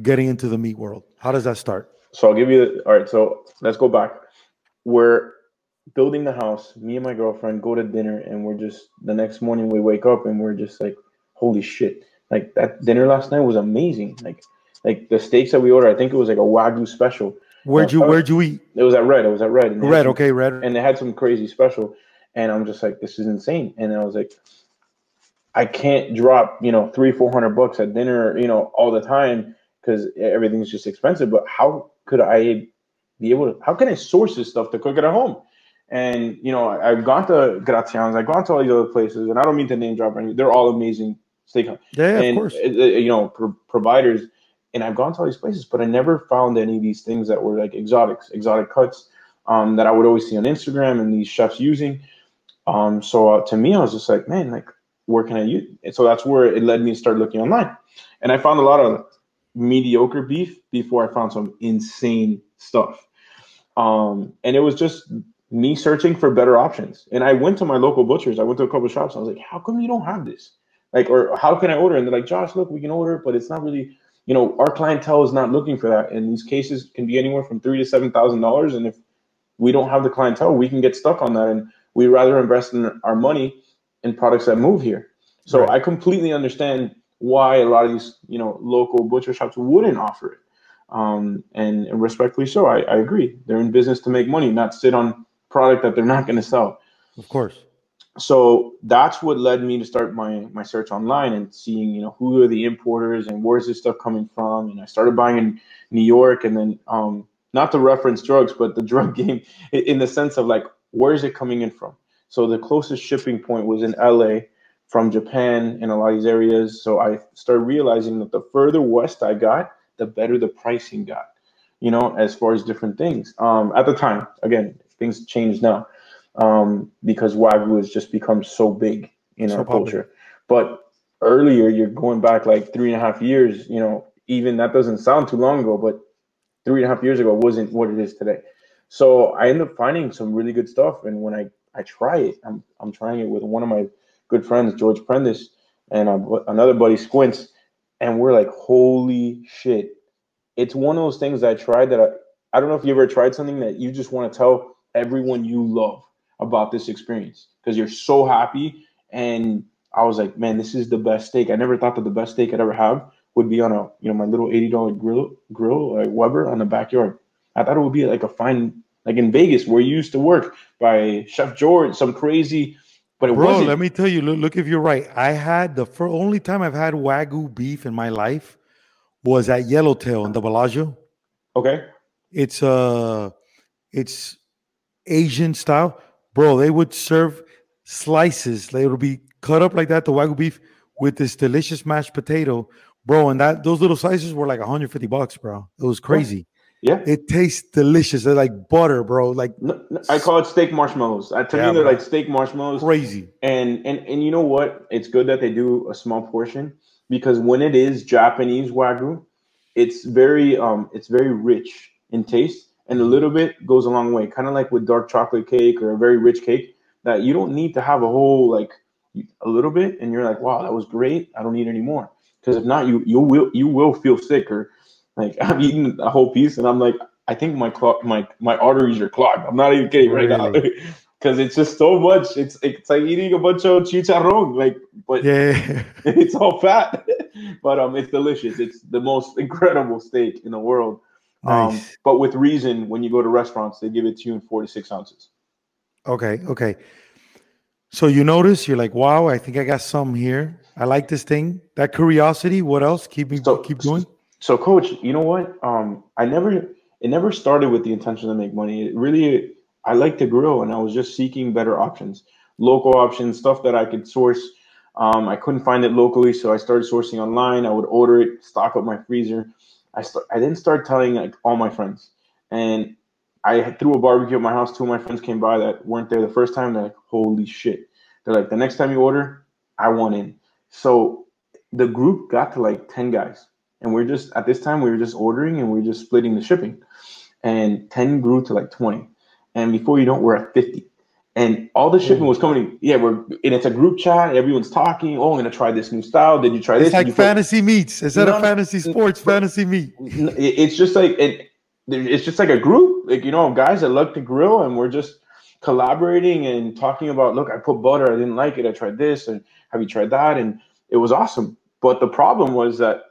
getting into the meat world? How does that start? So I'll give you the, all right. So let's go back. We're building the house. Me and my girlfriend go to dinner, and we're just the next morning we wake up and we're just like, holy shit! Like that dinner last night was amazing. Like like the steaks that we ordered, I think it was like a wagyu special. Where'd you Where'd you eat? It was at Red. It was at Red. Red, some, okay, Red. And they had some crazy special, and I'm just like, this is insane. And I was like, I can't drop you know three four hundred bucks at dinner you know all the time because everything's just expensive. But how could I be able to? How can I source this stuff to cook it at home? And you know, I've gone to Graziano's, I've gone to all these other places, and I don't mean to name drop any. They're all amazing steak. Yeah, and, of course. Uh, you know, pro- providers, and I've gone to all these places, but I never found any of these things that were like exotics, exotic cuts um, that I would always see on Instagram and these chefs using. Um, so uh, to me, I was just like, man, like, where can I use? And so that's where it led me to start looking online, and I found a lot of mediocre beef before I found some insane stuff. Um, and it was just me searching for better options. And I went to my local butchers. I went to a couple shops. I was like, how come you don't have this? Like, or how can I order? And they're like, Josh, look, we can order, but it's not really, you know, our clientele is not looking for that. And these cases can be anywhere from three to seven thousand dollars. And if we don't have the clientele, we can get stuck on that. And we rather invest in our money in products that move here. So right. I completely understand why a lot of these, you know, local butcher shops wouldn't offer it. Um, and, and respectfully so, I, I agree. They're in business to make money, not sit on product that they're not going to sell. Of course. So that's what led me to start my my search online and seeing, you know, who are the importers and where's this stuff coming from. And I started buying in New York, and then um, not to reference drugs, but the drug game in the sense of like where is it coming in from. So the closest shipping point was in LA from Japan in a lot of these areas. So I started realizing that the further west I got, the better the pricing got. you know, as far as different things. Um, at the time, again, things change now um, because Wagyu has just become so big in so our popular. culture. But earlier, you're going back like three and a half years, you know, even that doesn't sound too long ago, but three and a half years ago wasn't what it is today. So I end up finding some really good stuff. And when I, I try it, I'm, I'm trying it with one of my good friends, George Prentice, and another buddy, Squints. And we're like, holy shit. It's one of those things I tried that I, I don't know if you ever tried something that you just want to tell everyone you love about this experience because you're so happy. And I was like, man, this is the best steak. I never thought that the best steak I'd ever have would be on a, you know, my little $80 grill, grill, like Weber on the backyard. I thought it would be like a fine, like in Vegas where you used to work by Chef George, some crazy, but it Bro, wasn't. let me tell you, look, look if you're right. I had the for only time I've had Wagyu beef in my life was at Yellowtail in the Bellagio. Okay. It's uh it's Asian style. Bro, they would serve slices. They would be cut up like that, the Wagyu beef with this delicious mashed potato. Bro, and that those little slices were like 150 bucks, bro. It was crazy. Yeah. It tastes delicious. They're like butter, bro. Like no, no, I call it steak marshmallows. I, to yeah, me, they're bro. like steak marshmallows. Crazy. And and and you know what? It's good that they do a small portion because when it is Japanese wagyu, it's very um it's very rich in taste and a little bit goes a long way. Kind of like with dark chocolate cake or a very rich cake that you don't need to have a whole like a little bit and you're like, wow, that was great. I don't need any more. Because if not, you you will you will feel sick or like I've eaten a whole piece and I'm like, I think my clog, my my arteries are clogged. I'm not even kidding right now. Because it's just so much. It's it's like eating a bunch of chicharron, like, but yeah, it's all fat. but um, it's delicious. It's the most incredible steak in the world. Um, nice. Um, but with reason, when you go to restaurants, they give it to you in four to six ounces. Okay, okay. So you notice, you're like, wow, I think I got some here. I like this thing. That curiosity. What else? Keep me so, keep going. So, coach, you know what? Um, I never it never started with the intention to make money. It really I like to grow and I was just seeking better options, local options, stuff that I could source. Um, I couldn't find it locally, so I started sourcing online. I would order it, stock up my freezer. I start, I didn't start telling like all my friends, and I threw a barbecue at my house. Two of my friends came by that weren't there the first time. They're like, "Holy shit!" They're like, "The next time you order, I want in." So the group got to like ten guys, and we're just at this time we were just ordering and we are just splitting the shipping, and ten grew to like twenty, and before you know, it, we're at fifty and all the shipping was coming. Yeah, we're and it's a group chat. Everyone's talking. Oh, I'm gonna try this new style. Did you try this? It's like fantasy put... meets instead no, of fantasy sports. fantasy meet. It's just like it. It's just like a group, like you know, guys that love to grill, and we're just collaborating and talking about. Look, I put butter. I didn't like it. I tried this, and have you tried that? And it was awesome. But the problem was that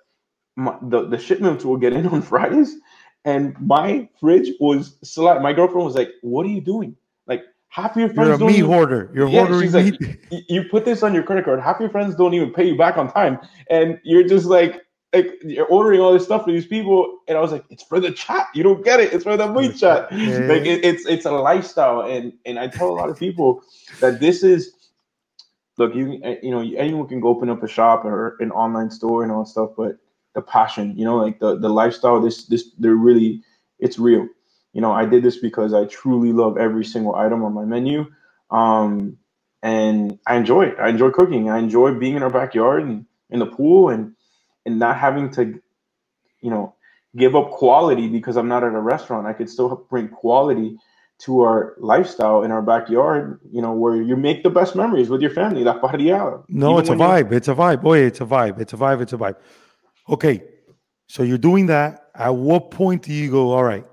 my, the the shipments will get in on Fridays, and my fridge was. My girlfriend was like, "What are you doing?" Half your friends you're a don't meat even, hoarder. You're yeah, hoarding meat. Like, you put this on your credit card. Half your friends don't even pay you back on time, and you're just like, like you're ordering all this stuff for these people. And I was like, it's for the chat. You don't get it. It's for the meat chat. Yeah. Like it, it's it's a lifestyle, and and I tell a lot of people that this is. Look, you uh, you know anyone can go open up a shop or an online store and all that stuff, but the passion, you know, like the the lifestyle, this this they're really it's real you know, I did this because I truly love every single item on my menu. Um, and I enjoy it. I enjoy cooking. I enjoy being in our backyard and in the pool and and not having to, you know, give up quality because I'm not at a restaurant. I could still bring quality to our lifestyle in our backyard, you know, where you make the best memories with your family. La parrilla. No, it's a vibe. It's a vibe. Boy, it's a vibe. It's a vibe. It's a vibe. Okay. So you're doing that. At what point do you go, all right,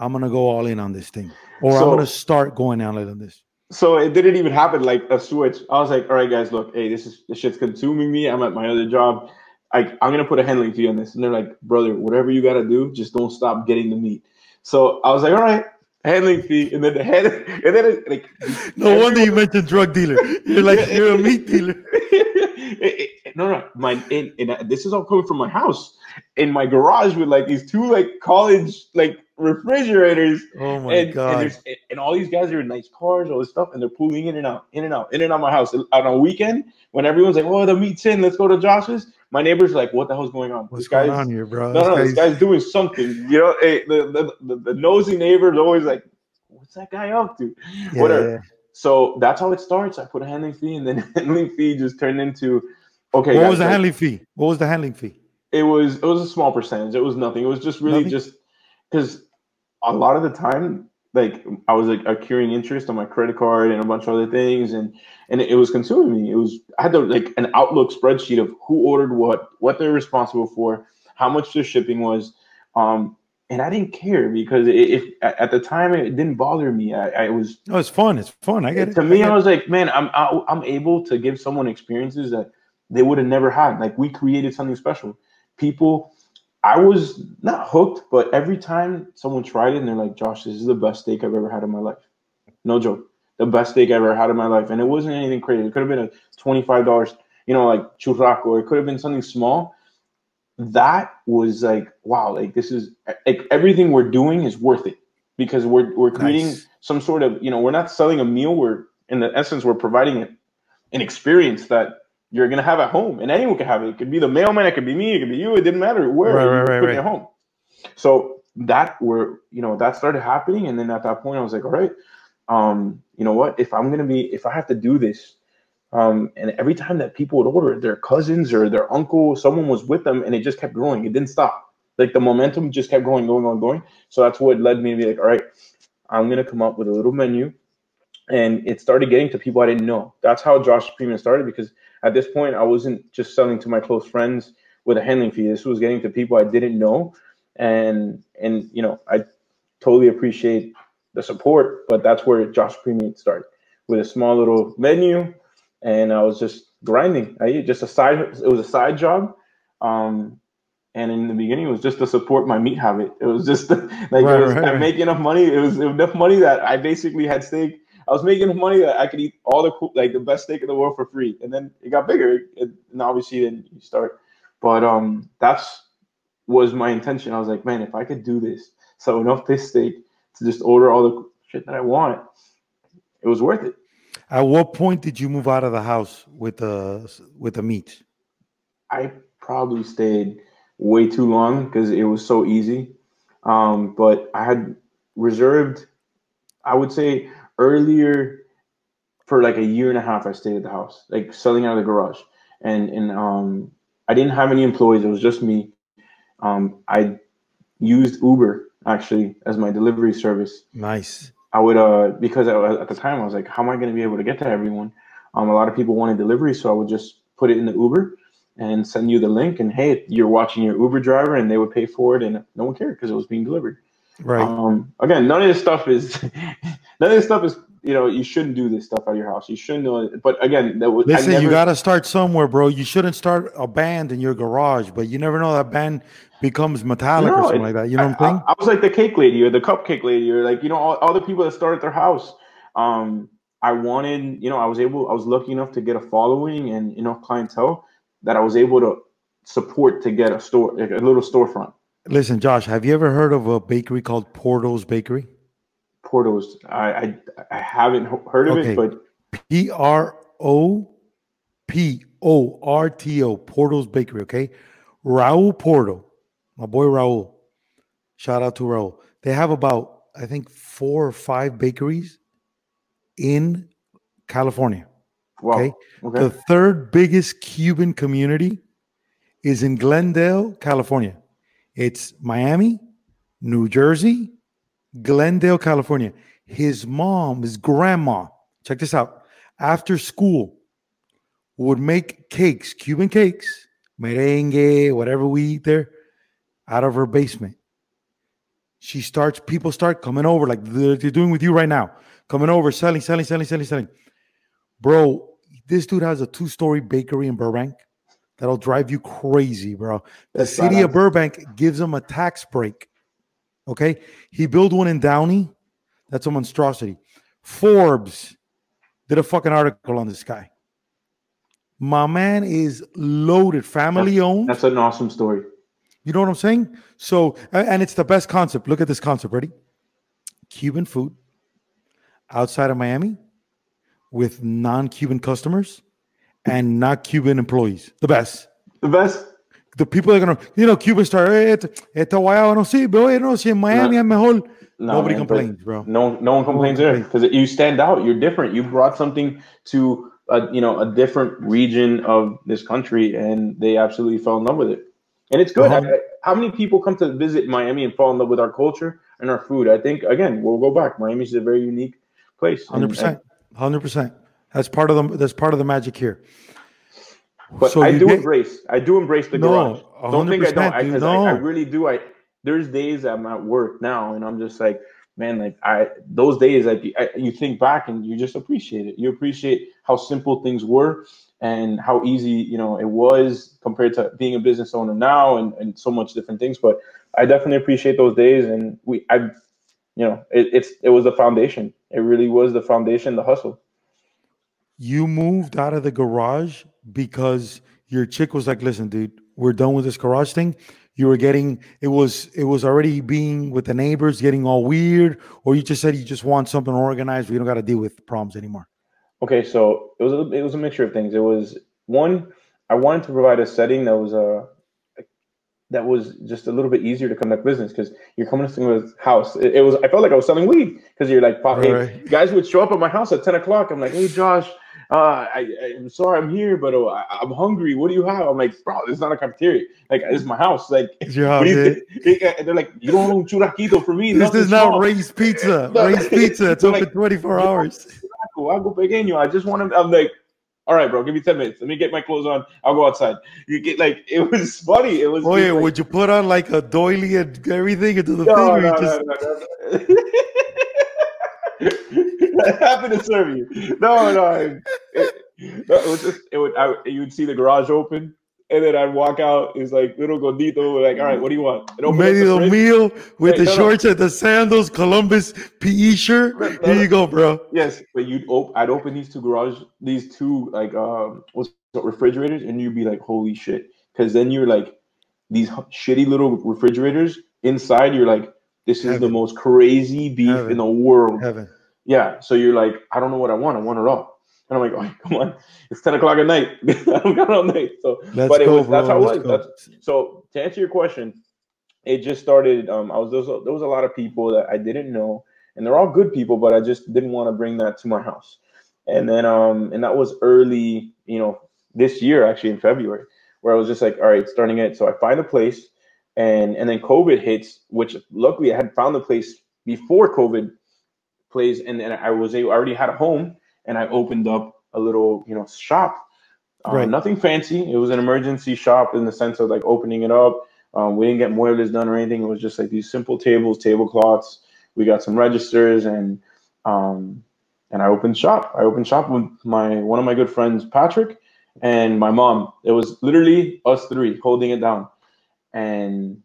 I'm gonna go all in on this thing, or so, I'm gonna start going all in on this. So it didn't even happen like a switch. I was like, all right, guys, look, hey, this is this shit's consuming me. I'm at my other job. I, I'm gonna put a handling fee on this, and they're like, brother, whatever you gotta do, just don't stop getting the meat. So I was like, all right, handling fee, and then the head, and then it, like. No everyone, wonder you mentioned drug dealer. You're like you're a meat dealer. no, no, my and, and this is all coming from my house in my garage with like these two like college like refrigerators. Oh my and, god! And, and all these guys are in nice cars, all this stuff, and they're pulling in and out, in and out, in and out my house. On a weekend, when everyone's like, "Oh, the meat's in, let's go to Josh's," my neighbors like, "What the hell's going on? What's this going on here, bro? No, no, guy's... this guy's doing something. You know, hey, the, the, the, the nosy neighbor's always like, "What's that guy up to?" Yeah, Whatever. So that's how it starts. I put a handling fee, and then handling fee just turned into okay. What guys, was the handling fee? What was the handling fee? It was it was a small percentage. It was nothing. It was just really nothing? just because a lot of the time, like I was like accruing interest on my credit card and a bunch of other things, and and it was consuming me. It was I had to like an Outlook spreadsheet of who ordered what, what they're responsible for, how much their shipping was, um, and I didn't care because if at the time it didn't bother me. I, I was. Oh, it's fun. It's fun. I get it. To me, I, I was like, man, I'm I, I'm able to give someone experiences that they would have never had. Like we created something special. People I was not hooked, but every time someone tried it and they're like, Josh, this is the best steak I've ever had in my life. No joke. The best steak I ever had in my life. And it wasn't anything crazy. It could have been a $25, you know, like churrasco, or it could have been something small. That was like, wow, like this is like everything we're doing is worth it because we're we're creating nice. some sort of, you know, we're not selling a meal, we're in the essence, we're providing an experience that you're gonna have at home, and anyone can have it. It could be the mailman, it could be me, it could be you. It didn't matter where right, right, right, right. at home. So that were you know that started happening, and then at that point, I was like, all right, um, you know what? If I'm gonna be, if I have to do this, um, and every time that people would order, their cousins or their uncle, someone was with them, and it just kept growing. It didn't stop. Like the momentum just kept going, going, going, going. So that's what led me to be like, all right, I'm gonna come up with a little menu and it started getting to people I didn't know. That's how Josh Premium started because at this point I wasn't just selling to my close friends with a handling fee. This was getting to people I didn't know, and and you know I totally appreciate the support, but that's where Josh Premium started with a small little menu, and I was just grinding. I just a side. It was a side job. Um, and in the beginning, it was just to support my meat habit. It was just like right, it was, right, right. making enough money. It was enough money that I basically had steak I was making money that I could eat all the like the best steak in the world for free, and then it got bigger, and obviously then you start. But um, that's was my intention. I was like, man, if I could do this, so enough this steak to just order all the shit that I want, it was worth it. At what point did you move out of the house with the with the meat? I probably stayed way too long because it was so easy. Um, but I had reserved, I would say earlier for like a year and a half I stayed at the house, like selling out of the garage. And and um I didn't have any employees, it was just me. Um I used Uber actually as my delivery service. Nice. I would uh because I, at the time I was like, how am I going to be able to get to everyone? Um, a lot of people wanted delivery, so I would just put it in the Uber and send you the link, and hey, you're watching your Uber driver, and they would pay for it, and no one cared because it was being delivered. Right. Um, again, none of this stuff is none of this stuff is you know you shouldn't do this stuff at your house. You shouldn't do it. But again, that was listen. Never, you got to start somewhere, bro. You shouldn't start a band in your garage, but you never know that band becomes Metallica no, or something it, like that. You know what I'm saying? I, I, was like the cake lady or the cupcake lady or like you know all, all the people that started their house. Um, I wanted, you know, I was able, I was lucky enough to get a following and enough clientele that I was able to support to get a store, like a little storefront. Listen, Josh, have you ever heard of a bakery called Porto's Bakery? Porto's, I I, I haven't heard of okay. it, but P R O P O R T O Porto's Bakery. Okay, Raul Porto, my boy Raul. Shout out to Raul. They have about I think four or five bakeries in California. Wow. Okay? okay. The third biggest Cuban community is in Glendale, California. It's Miami, New Jersey, Glendale, California. His mom, his grandma, check this out, after school would make cakes, Cuban cakes, merengue, whatever we eat there, out of her basement. She starts, people start coming over like they're doing with you right now, coming over, selling, selling, selling, selling, selling. Bro, this dude has a two story bakery in Burbank that'll drive you crazy, bro. The That's city of Burbank gives him a tax break. Okay. He built one in Downey. That's a monstrosity. Forbes did a fucking article on this guy. My man is loaded, family owned. That's an awesome story. You know what I'm saying? So, and it's the best concept. Look at this concept. Ready? Cuban food, outside of Miami with non-Cuban customers and not Cuban employees. The best. The best. The people are gonna, you know, Cuban start. Hey, este guayabo no sirve. Oye, no, si en Miami no, es mejor. No, Nobody man, complains, bro. No, no one complains there because you stand out. You're different. You brought something to a, you know, a different region of this country, and they absolutely fell in love with it. And it's good. Uh-huh. How many people come to visit Miami and fall in love with our culture and our food? I think again, we'll go back. Miami's a very unique place. Hundred percent. Hundred percent. That's part of the that's part of the magic here. But so I do get, embrace. I do embrace the no, garage. Don't think I don't. I, no. I, I really do. I there's days I'm at work now, and I'm just like, man, like I those days, like I, you think back and you just appreciate it. You appreciate how simple things were and how easy you know it was compared to being a business owner now, and and so much different things. But I definitely appreciate those days, and we I, you know, it, it's it was the foundation. It really was the foundation, the hustle you moved out of the garage because your chick was like, "Listen, dude, we're done with this garage thing." You were getting it was it was already being with the neighbors, getting all weird, or you just said you just want something organized. We don't got to deal with problems anymore. Okay, so it was a, it was a mixture of things. It was one, I wanted to provide a setting that was a uh, that was just a little bit easier to conduct business because you're coming to someone's house. It, it, was I felt like I was selling weed because you're like, hey, right. guys would show up at my house at 10 o'clock. I'm like, hey Josh, uh, I, am sorry I'm here, but uh, I, am hungry. What do you have? I'm like, bro, it's not a cafeteria. Like, it's my house. Like, it's your house. You, they're like, you don't own churraquito for me. This is not Ray's Pizza. no, Ray's Pizza. It's open like, 24 hours. Algo pequeño. I just want to. I'm like, all right, bro, give me 10 minutes. Let me get my clothes on. I'll go outside. You get like it was funny. It was Oh yeah, like, would you put on like a doily and everything into the no, thing? No, just... no, no, no. happy to serve you. No, no. It, it, was just it would I, you'd see the garage open, and then I'd walk out. It's like little gordito, like, all right, what do you want? Medio meal with the no, shorts no. and the sandals, Columbus PE shirt. Here you go, bro. Yes, but you'd op- I'd open these two garage, these two like um what's refrigerators, and you'd be like, holy shit, because then you're like these shitty little refrigerators inside. You're like, this is Heaven. the most crazy beef Heaven. in the world. Heaven. Yeah. So you're like, I don't know what I want. I want it all. And I'm like, oh, come on, it's 10 o'clock at night. I don't got all night. So, Let's but it go, was bro. that's how it was. so to answer your question, it just started. Um, I was there was, a, there was a lot of people that I didn't know, and they're all good people, but I just didn't want to bring that to my house. And then, um, and that was early, you know, this year actually in February, where I was just like, all right, starting it. So I find a place, and and then COVID hits, which luckily I had found the place before COVID plays, and then I was able, I already had a home, and I opened up a little, you know, shop. Um, right. Nothing fancy. It was an emergency shop in the sense of like opening it up. Um, we didn't get muebles done or anything. It was just like these simple tables, tablecloths. We got some registers, and um, and I opened shop. I opened shop with my one of my good friends, Patrick, and my mom. It was literally us three holding it down, and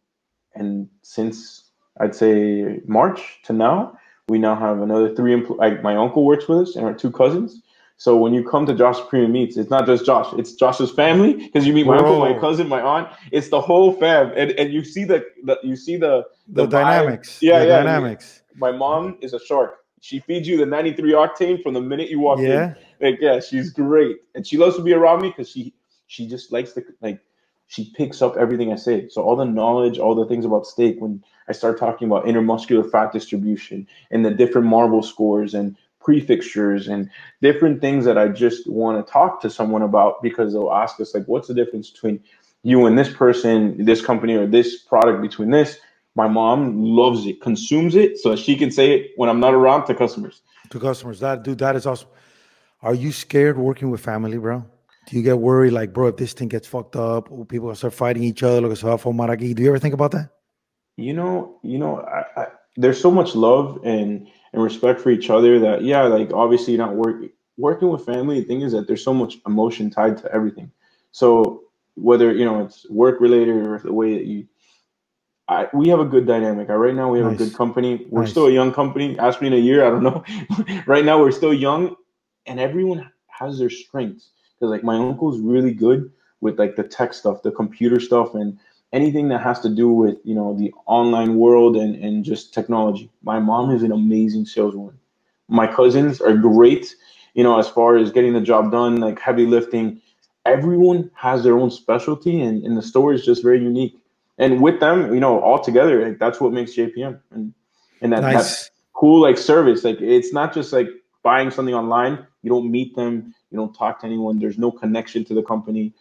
and since I'd say March to now, we now have another three employees. Like my uncle works with us and our two cousins. So when you come to Josh Premium Meats, it's not just Josh, it's Josh's family because you meet my Whoa. uncle, my cousin, my aunt. It's the whole fam, and, and you see the, the you see the the, the dynamics. Yeah, the yeah. Dynamics. My mom is a shark. She feeds you the 93 octane from the minute you walk yeah. in. Like, yeah, she's great, and she loves to be around me because she she just likes to like she picks up everything I say. So all the knowledge, all the things about steak, when I start talking about intermuscular fat distribution and the different Marble scores and prefixtures and different things that I just want to talk to someone about because they'll ask us like, what's the difference between you and this person, this company, or this product between this? My mom loves it, consumes it, so she can say it when I'm not around to customers. To customers, that dude, that is awesome. Are you scared working with family, bro? Do you get worried, like, bro, if this thing gets fucked up, people start fighting each other? Lo que se va a formar aquí. Do you ever think about that? You know, you know, I, I, there's so much love and and respect for each other that yeah, like obviously you're not working working with family. The thing is that there's so much emotion tied to everything. So whether you know it's work related or the way that you I, we have a good dynamic. Right now, we have nice. a good company. We're nice. still a young company. Ask me in a year, I don't know. right now, we're still young, and everyone has their strengths because like my uncle's really good with like the tech stuff, the computer stuff, and anything that has to do with you know the online world and and just technology. My mom is an amazing saleswoman, my cousins are great. You know, as far as getting the job done, like heavy lifting. Everyone has their own specialty, and, and the store is just very unique. And with them, you know, all together, like, that's what makes JPM. And and that, nice. that's cool like service. Like it's not just like buying something online. You don't meet them. You don't talk to anyone. There's no connection to the company.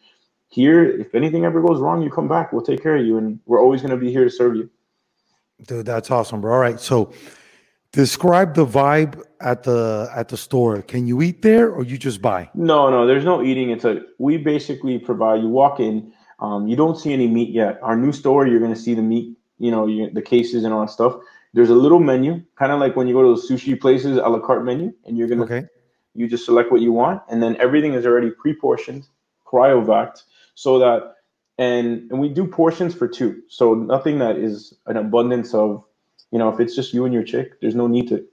Here, if anything ever goes wrong, you come back. We'll take care of you, and we're always going to be here to serve you. Dude, that's awesome, bro. All right, so describe the vibe at the at the store. Can you eat there, or you just buy? No, no. There's no eating. It's a we basically provide. You walk in. Um, you don't see any meat yet. Our new store, you're going to see the meat. You know, you, the cases and all that stuff. There's a little menu, kind of like when you go to those sushi places, a la carte menu, and you're gonna okay. You just select what you want, and then everything is already pre-portioned, cryovac, so that and and we do portions for two, so nothing that is an abundance of, you know, if it's just you and your chick, there's no need to,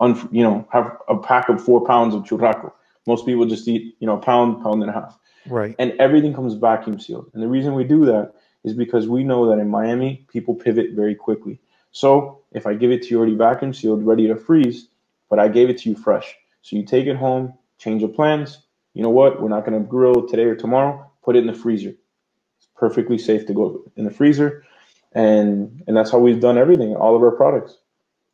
un, you know, have a pack of four pounds of churrasco. Most people just eat, you know, a pound, pound and a half. Right. And everything comes vacuum sealed. And the reason we do that is because we know that in Miami, people pivot very quickly. So if I give it to you already vacuum sealed, ready to freeze, but I gave it to you fresh. So you take it home, change your plans. You know what? We're not going to grill today or tomorrow. Put it in the freezer. It's perfectly safe to go in the freezer. And and that's how we've done everything, all of our products.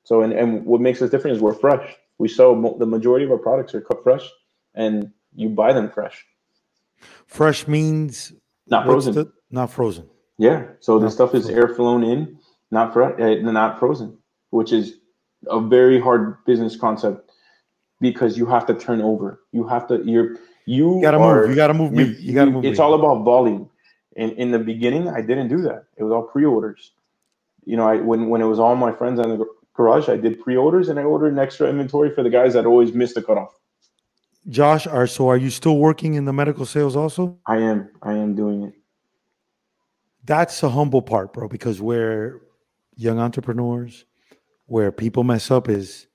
So and, and what makes us different is we're fresh. We sell the majority of our products are cut fresh, and you buy them fresh. Fresh means not frozen. The, not frozen. Yeah. So the stuff frozen. is air flown in not for uh, not frozen, which is a very hard business concept because you have to turn over. You have to you're you, you gotta are, move. You gotta move me. You, you gotta move. It's me. all about volume. And in the beginning, I didn't do that. It was all pre-orders. You know, I when when it was all my friends in the garage, I did pre-orders and I ordered an extra inventory for the guys that always missed the cutoff. Josh, are so are you still working in the medical sales also? I am. I am doing it. That's the humble part, bro, because where young entrepreneurs where people mess up is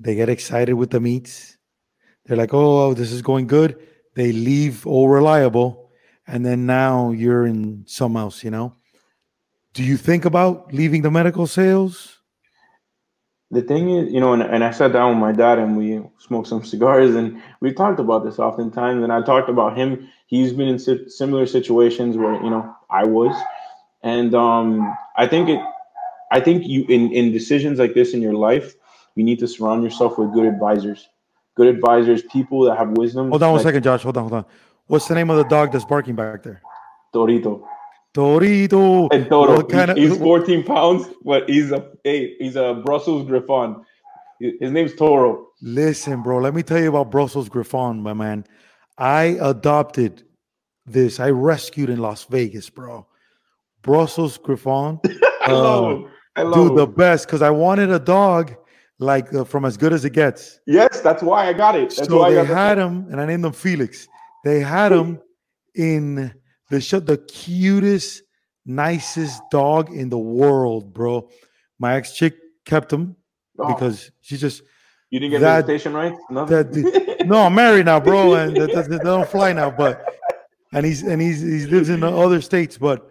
they get excited with the meets. They're like, oh, this is going good. They leave all reliable. And then now you're in some else, you know? Do you think about leaving the medical sales? The thing is, you know, and, and I sat down with my dad and we smoked some cigars and we talked about this oftentimes. And I talked about him. He's been in similar situations where, you know, I was. And um, I think it, I think you in in decisions like this in your life, you need to surround yourself with good advisors. Good advisors, people that have wisdom. Hold on one second, Josh. Hold on, hold on. What's the name of the dog that's barking back there? Torito. Torito. And Toro. Kind of, he's 14 pounds, but he's a hey, he's a Brussels Griffon. His name's Toro. Listen, bro, let me tell you about Brussels Griffon, my man. I adopted this. I rescued in Las Vegas, bro. Brussels Griffon. I love uh, him. I love dude, the best because I wanted a dog like uh, from as good as it gets. Yes, that's why I got it. That's so they had him, and I named him Felix. They had him in the show, the cutest, nicest dog in the world, bro. My ex chick kept him oh. because she just. You didn't get that, visitation right? No, that, no, I'm married now, bro, and they, they don't fly now. But and he's and he's he lives in the other states, but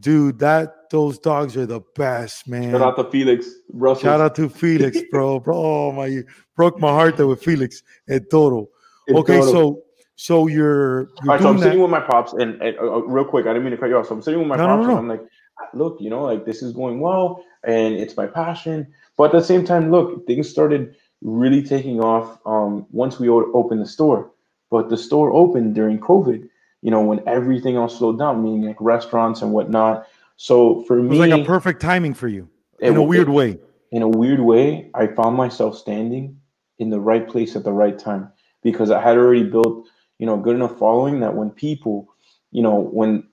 dude, that those dogs are the best, man. Shout out to Felix. Russell. Shout out to Felix, bro. bro, oh my, broke my heart there with Felix and Toro. okay, so so you're, you're All right, so I'm that. sitting with my pops, and, and uh, uh, real quick, I didn't mean to cut you off. So I'm sitting with my no, pops, no, no. and I'm like, look, you know, like this is going well, and it's my passion. But at the same time, look, things started really taking off um, once we opened the store. But the store opened during COVID, you know, when everything else slowed down, meaning like restaurants and whatnot. So for it was me, like a perfect timing for you in a weird way. In a weird way, I found myself standing in the right place at the right time because I had already built, you know, good enough following that when people, you know, when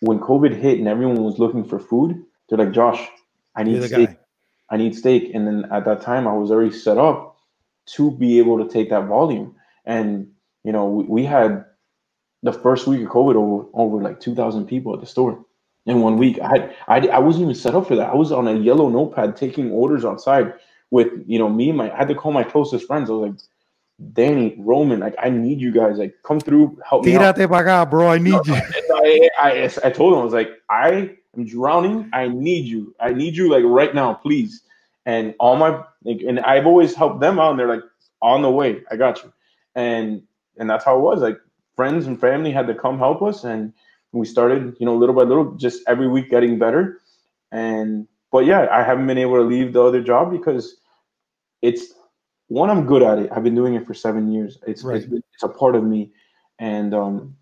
when COVID hit and everyone was looking for food, they're like, Josh, I need steak. Guy. I need steak. And then at that time, I was already set up to be able to take that volume. And you know, we, we had the first week of COVID over over like two thousand people at the store in one week. I, had I I wasn't even set up for that. I was on a yellow notepad taking orders outside with you know me. My I had to call my closest friends. I was like, Danny, Roman, like I need you guys. Like come through, help me out. Acá, bro. I need you. I, I, I told him I was like, I am drowning. I need you. I need you like right now, please. and all my like, and I've always helped them out, and they're like, on the way, I got you, and and that's how it was. Like friends and family had to come help us, and we started, you know, little by little, just every week getting better, and but yeah, I haven't been able to leave the other job because it's one I'm good at it. I've been doing it for seven years. It's right. it's, it's, a part of me, and um,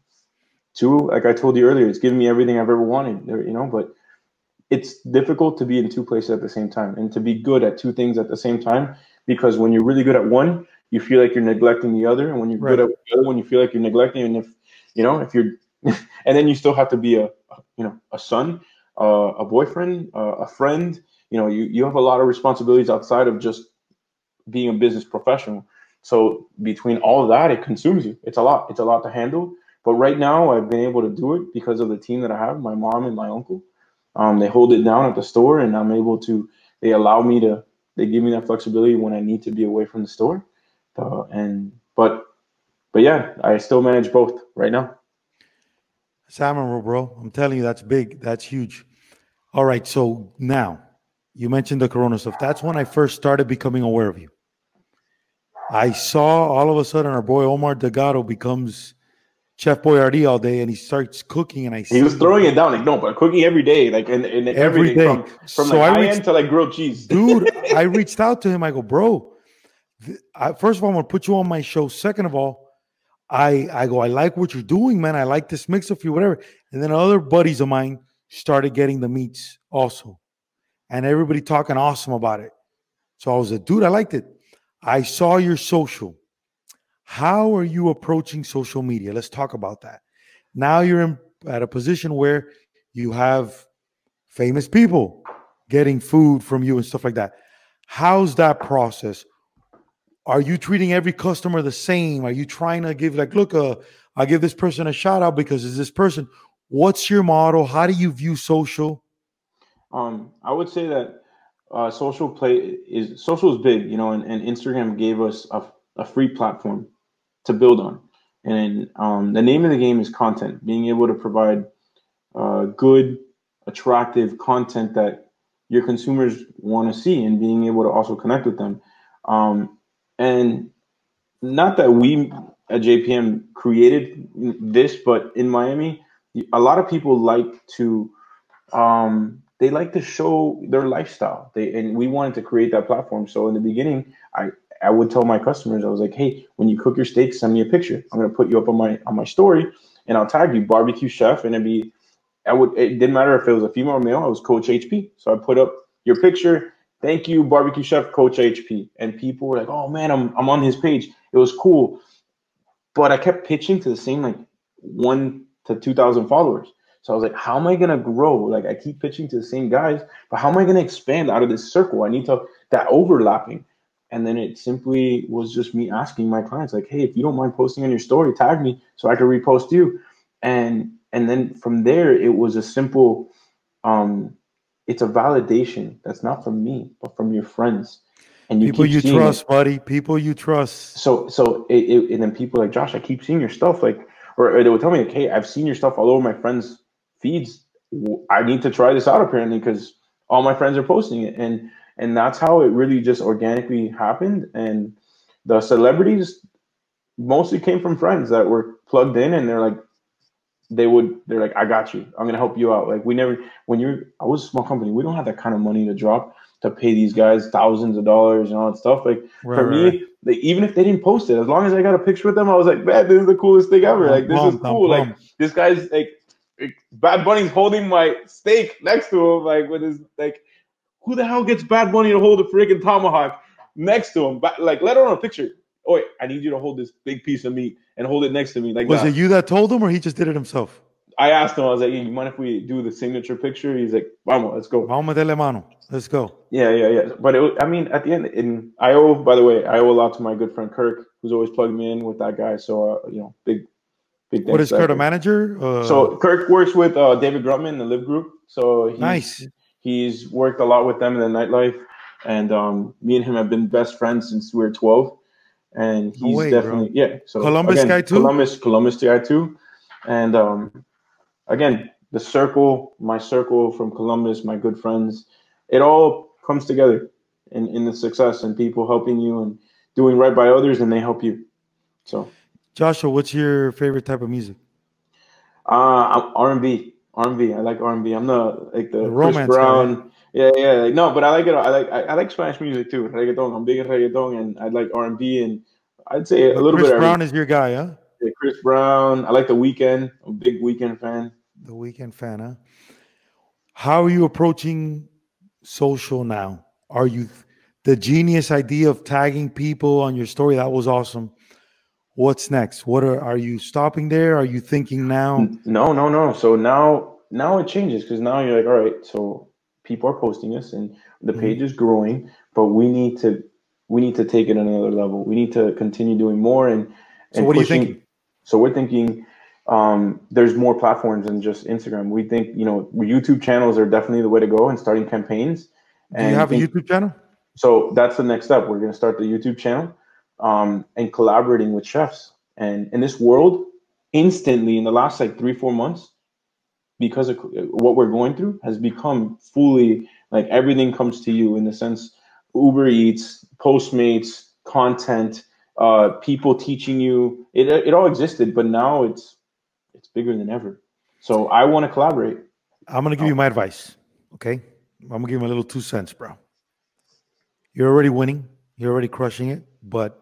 two, like I told you earlier, it's given me everything I've ever wanted. You know, but it's difficult to be in two places at the same time and to be good at two things at the same time because when you're really good at one, you feel like you're neglecting the other, and when you're right. good at the other one, you feel like you're neglecting. And if you know, if you're, and then you still have to be a, you know, a son, uh, a boyfriend, uh, a friend. You know, you you have a lot of responsibilities outside of just being a business professional. So between all of that, it consumes you. It's a lot. It's a lot to handle. But right now, I've been able to do it because of the team that I have, my mom and my uncle. Um, they hold it down at the store, and I'm able to. They allow me to. They give me that flexibility when I need to be away from the store. Uh, and but, but yeah, I still manage both right now. Salmon roll, bro. I'm telling you, that's big. That's huge. All right. So now you mentioned the Corona stuff. That's when I first started becoming aware of you. I saw all of a sudden our boy Omar Delgado becomes Chef Boyardee all day, and he starts cooking, and I he was throwing it down like no, but cooking every day, like and, and every day from, from so like I reached, to like grilled cheese. dude, I reached out to him. I go, bro. I, first of all, I'm gonna put you on my show. Second of all, I I go, I like what you're doing, man. I like this mix of you, whatever. And then other buddies of mine started getting the meats also and everybody talking awesome about it. So I was like, dude, I liked it. I saw your social. How are you approaching social media? Let's talk about that. Now you're in, at a position where you have famous people getting food from you and stuff like that. How's that process? Are you treating every customer the same? Are you trying to give like, look, uh, I'll give this person a shout out because it's this person. What's your model? How do you view social? Um, I would say that uh, social play is social is big, you know, and, and Instagram gave us a, a free platform to build on. And um, the name of the game is content, being able to provide uh, good, attractive content that your consumers want to see and being able to also connect with them. Um, and not that we at JPM created this, but in Miami, a lot of people like to um, they like to show their lifestyle. They and we wanted to create that platform. So in the beginning, I I would tell my customers, I was like, hey, when you cook your steak, send me a picture. I'm gonna put you up on my on my story, and I'll tag you barbecue chef, and it'd be I would it didn't matter if it was a female or male. I was Coach HP, so I put up your picture. Thank you, barbecue chef, Coach HP, and people were like, oh man, I'm I'm on his page. It was cool, but I kept pitching to the same like one to two thousand followers. So I was like, how am I gonna grow? Like I keep pitching to the same guys, but how am I gonna expand out of this circle? I need to that overlapping. And then it simply was just me asking my clients, like, hey, if you don't mind posting on your story, tag me so I can repost you. And and then from there it was a simple um it's a validation that's not from me, but from your friends. And you people you trust, it. buddy. People you trust. So so it, it, and then people like Josh, I keep seeing your stuff, like, or, or they would tell me, like, hey, I've seen your stuff all over my friends' feeds i need to try this out apparently because all my friends are posting it and and that's how it really just organically happened and the celebrities mostly came from friends that were plugged in and they're like they would they're like i got you i'm gonna help you out like we never when you're i was a small company we don't have that kind of money to drop to pay these guys thousands of dollars and all that stuff like right, for right. me they, even if they didn't post it as long as i got a picture with them i was like man this is the coolest thing ever like this is cool like this guy's like Bad Bunny's holding my steak next to him, like with his like, who the hell gets Bad Bunny to hold a freaking tomahawk next to him? but Like, let on a picture. Wait, I need you to hold this big piece of meat and hold it next to me. Like, was it you that told him, or he just did it himself? I asked him. I was like, hey, "You mind if we do the signature picture?" He's like, "Vamos, let's go." Vamos de mano. Let's go. Yeah, yeah, yeah. But it, I mean, at the end, in I owe. By the way, I owe a lot to my good friend Kirk, who's always plugged me in with that guy. So, uh, you know, big big. what is Kirk a manager? Uh, so Kirk works with uh, David Grutman, the LIV Group. So he's, nice. He's worked a lot with them in the nightlife, and um, me and him have been best friends since we were twelve. And he's way, definitely bro. yeah. So Columbus again, guy too. Columbus, Columbus guy too. And um, again, the circle, my circle from Columbus, my good friends, it all comes together. in, in the success and people helping you and doing right by others and they help you. So Joshua, what's your favorite type of music? Uh R and B. R and B. I like R and B. I'm the like the, the Chris Brown. Guy. Yeah, yeah. No, but I like it. I like I, I, like Spanish music too. Reggaeton. I'm big in reggaeton, and I like R and B, and I'd say a little Chris bit. Chris Brown is your guy, huh? Yeah, Chris Brown. I like the Weeknd. I'm a big Weeknd fan. The Weeknd fan, huh? How are you approaching social now? Are you the genius idea of tagging people on your story? That was awesome. What's next? What are are you stopping there? Are you thinking now? No, no, no. So now now it changes because now you're like, all right, so people are posting us and the mm-hmm. page is growing, but we need to we need to take it another level. We need to continue doing more and, and so what pushing. are you thinking? So we're thinking um, there's more platforms than just Instagram. We think you know YouTube channels are definitely the way to go and starting campaigns. Do you have a YouTube channel? So that's the next step. We're going to start the YouTube channel um, and collaborating with chefs. And in this world, instantly in the last like three four months, because of what we're going through, has become fully like everything comes to you in the sense Uber Eats, Postmates, content, uh, people teaching you. It it all existed, but now it's it's bigger than ever. So I want to collaborate. I'm gonna give you my advice. Okay, I'm gonna give you a little two cents, bro. You're already winning. You're already crushing it. But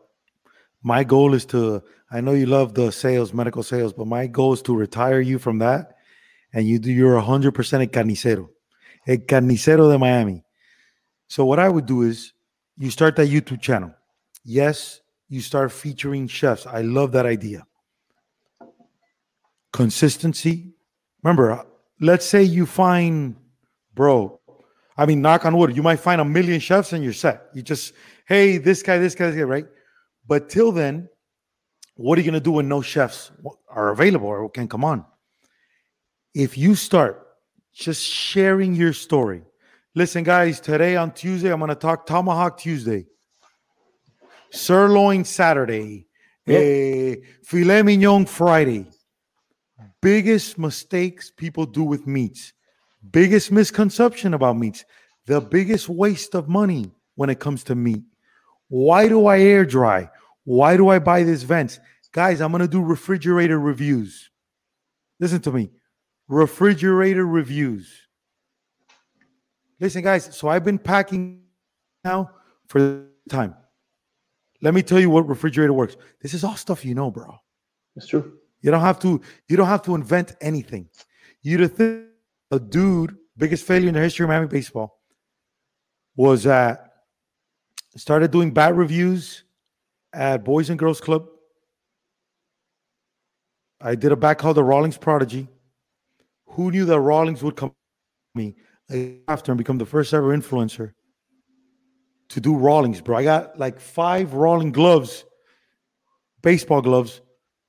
my goal is to. I know you love the sales, medical sales, but my goal is to retire you from that, and you do. You're 100 percent a carnicero, a carnicero de Miami. So what I would do is you start that YouTube channel. Yes, you start featuring chefs. I love that idea. Consistency. Remember, let's say you find, bro, I mean, knock on wood, you might find a million chefs and you're set. You just, hey, this guy, this guy, this guy, right? But till then, what are you going to do when no chefs are available or can come on? If you start just sharing your story, listen, guys, today on Tuesday, I'm going to talk Tomahawk Tuesday sirloin Saturday, yep. a filet mignon Friday. Biggest mistakes people do with meats, biggest misconception about meats, the biggest waste of money when it comes to meat. Why do I air dry? Why do I buy these vents? Guys, I'm going to do refrigerator reviews. Listen to me. Refrigerator reviews. Listen, guys, so I've been packing now for time. Let me tell you what refrigerator works. This is all stuff you know, bro. It's true. You don't have to. You don't have to invent anything. You to think a dude biggest failure in the history of Miami baseball was that started doing bad reviews at Boys and Girls Club. I did a back called the Rawlings Prodigy. Who knew that Rawlings would come me after and become the first ever influencer to do Rawlings, bro. I got like five Rawling gloves, baseball gloves.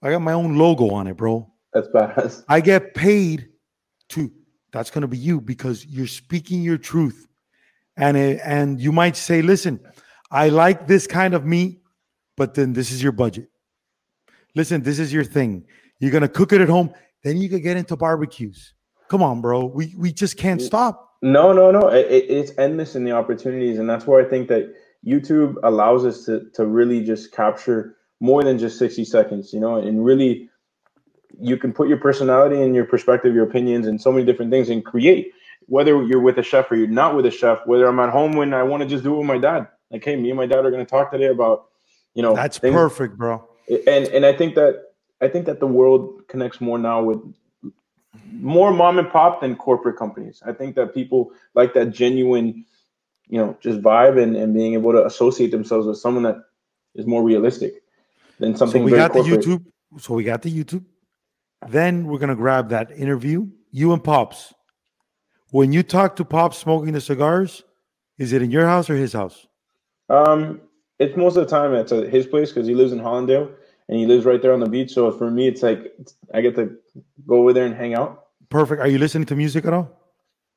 I got my own logo on it, bro. That's bad. I get paid to. That's gonna be you because you're speaking your truth, and it, and you might say, "Listen, I like this kind of meat, but then this is your budget. Listen, this is your thing. You're gonna cook it at home. Then you could get into barbecues. Come on, bro. We we just can't stop." No, no, no. It, it's endless in the opportunities, and that's where I think that YouTube allows us to to really just capture more than just sixty seconds, you know, and really you can put your personality and your perspective, your opinions, and so many different things, and create. Whether you're with a chef or you're not with a chef, whether I'm at home when I want to just do it with my dad, like, hey, me and my dad are going to talk today about, you know, that's things. perfect, bro. And and I think that I think that the world connects more now with more mom and pop than corporate companies. I think that people like that genuine, you know, just vibe and, and being able to associate themselves with someone that is more realistic than something. So we got corporate. the YouTube. So we got the YouTube. Then we're gonna grab that interview. You and Pops. When you talk to Pops smoking the cigars, is it in your house or his house? Um, it's most of the time at his place because he lives in Hallandale and he lives right there on the beach. So for me, it's like I get to go over there and hang out. Perfect. Are you listening to music at all?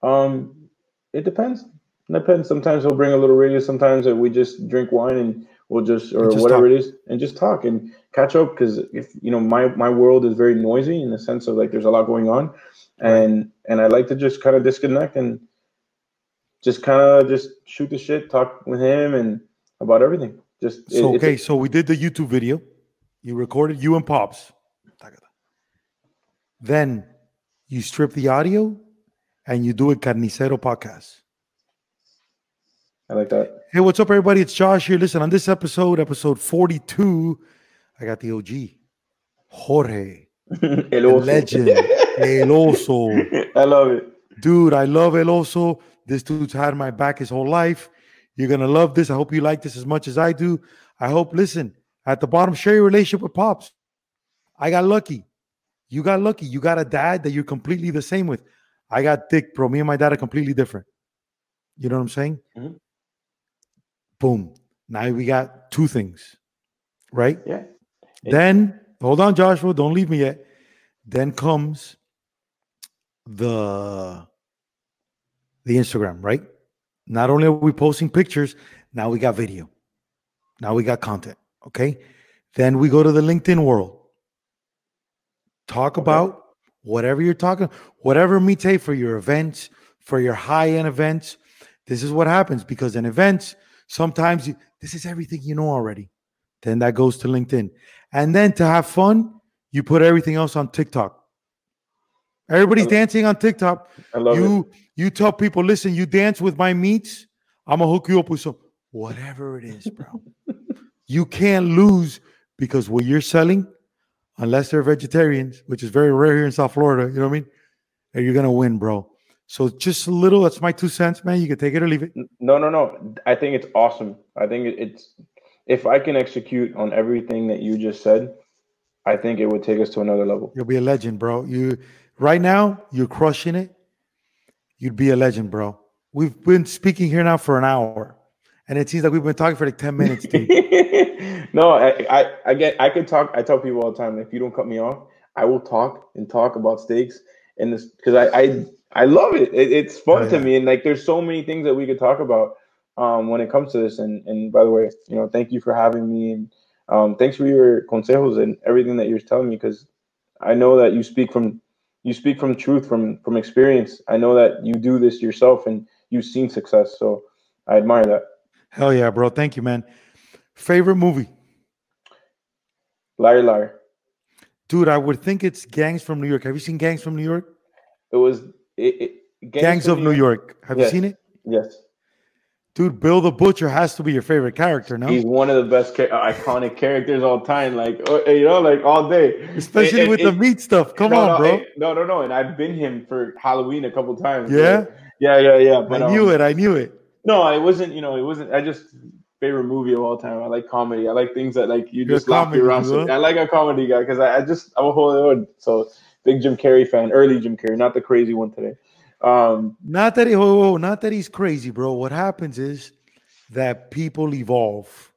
Um, it depends. It depends. Sometimes he'll bring a little radio. Sometimes we just drink wine and we'll just or just whatever talk. it is and just talk and catch up. Because if you know, my my world is very noisy in the sense of like there's a lot going on, and right. and I like to just kind of disconnect and just kind of just shoot the shit, talk with him, and about everything. Just so, it, okay. so we did the YouTube video. You recorded you and Pops. Then you strip the audio and you do a Carnicero podcast. I like that. Hey, what's up, everybody? It's Josh here. Listen, on this episode, episode 42, I got the OG, Jorge, El legend, El Oso. I love it. Dude, I love El Oso. This dude's had my back his whole life. You're going to love this. I hope you like this as much as I do. I hope, listen, at the bottom, share your relationship with Pops. I got lucky. You got lucky. You got a dad that you're completely the same with. I got thick, bro. Me and my dad are completely different. You know what I'm saying? Mm-hmm. Boom. Now we got two things, right? Yeah. Then hold on, Joshua. Don't leave me yet. Then comes the the Instagram, right? Not only are we posting pictures, now we got video. Now we got content. Okay. Then we go to the LinkedIn world. Talk okay. about whatever you're talking, whatever meet for your events, for your high-end events. This is what happens because in events, sometimes you, this is everything you know already. Then that goes to LinkedIn. And then to have fun, you put everything else on TikTok. Everybody's dancing on TikTok. I love you. It. You tell people, listen, you dance with my meats. I'm gonna hook you up with some whatever it is, bro. you can't lose because what you're selling, unless they're vegetarians, which is very rare here in South Florida, you know what I mean? And you're gonna win, bro. So just a little. That's my two cents, man. You can take it or leave it. No, no, no. I think it's awesome. I think it's if I can execute on everything that you just said, I think it would take us to another level. You'll be a legend, bro. You right now, you're crushing it. You'd be a legend, bro. We've been speaking here now for an hour, and it seems like we've been talking for like ten minutes. no, I, I, I get, I can talk. I tell people all the time, if you don't cut me off, I will talk and talk about steaks, and this because I, I, I love it. it it's fun oh, yeah. to me, and like there's so many things that we could talk about um, when it comes to this. And and by the way, you know, thank you for having me, and um, thanks for your consejos and everything that you're telling me because I know that you speak from you speak from truth from from experience. I know that you do this yourself and you've seen success, so I admire that. Hell yeah, bro! Thank you, man. Favorite movie? Liar, liar. Dude, I would think it's Gangs from New York. Have you seen Gangs from New York? It was it, it, Gangs, Gangs of New York. York. Have yes. you seen it? Yes. Dude, Bill the Butcher has to be your favorite character, no? He's one of the best uh, iconic characters all time, like uh, you know, like all day. Especially and, with and, the meat stuff. Come no, on, no, bro. No, no, no. And I've been him for Halloween a couple times. Yeah, yeah, yeah, yeah. But, I knew um, it. I knew it. No, it wasn't. You know, it wasn't. I just favorite movie of all time. I like comedy. I like things that like you just laugh around. So I like a comedy guy because I, I, just I'm a whole other. So big Jim Carrey fan, early Jim Carrey, not the crazy one today. Um, not that he, oh, not that he's crazy, bro. What happens is that people evolve.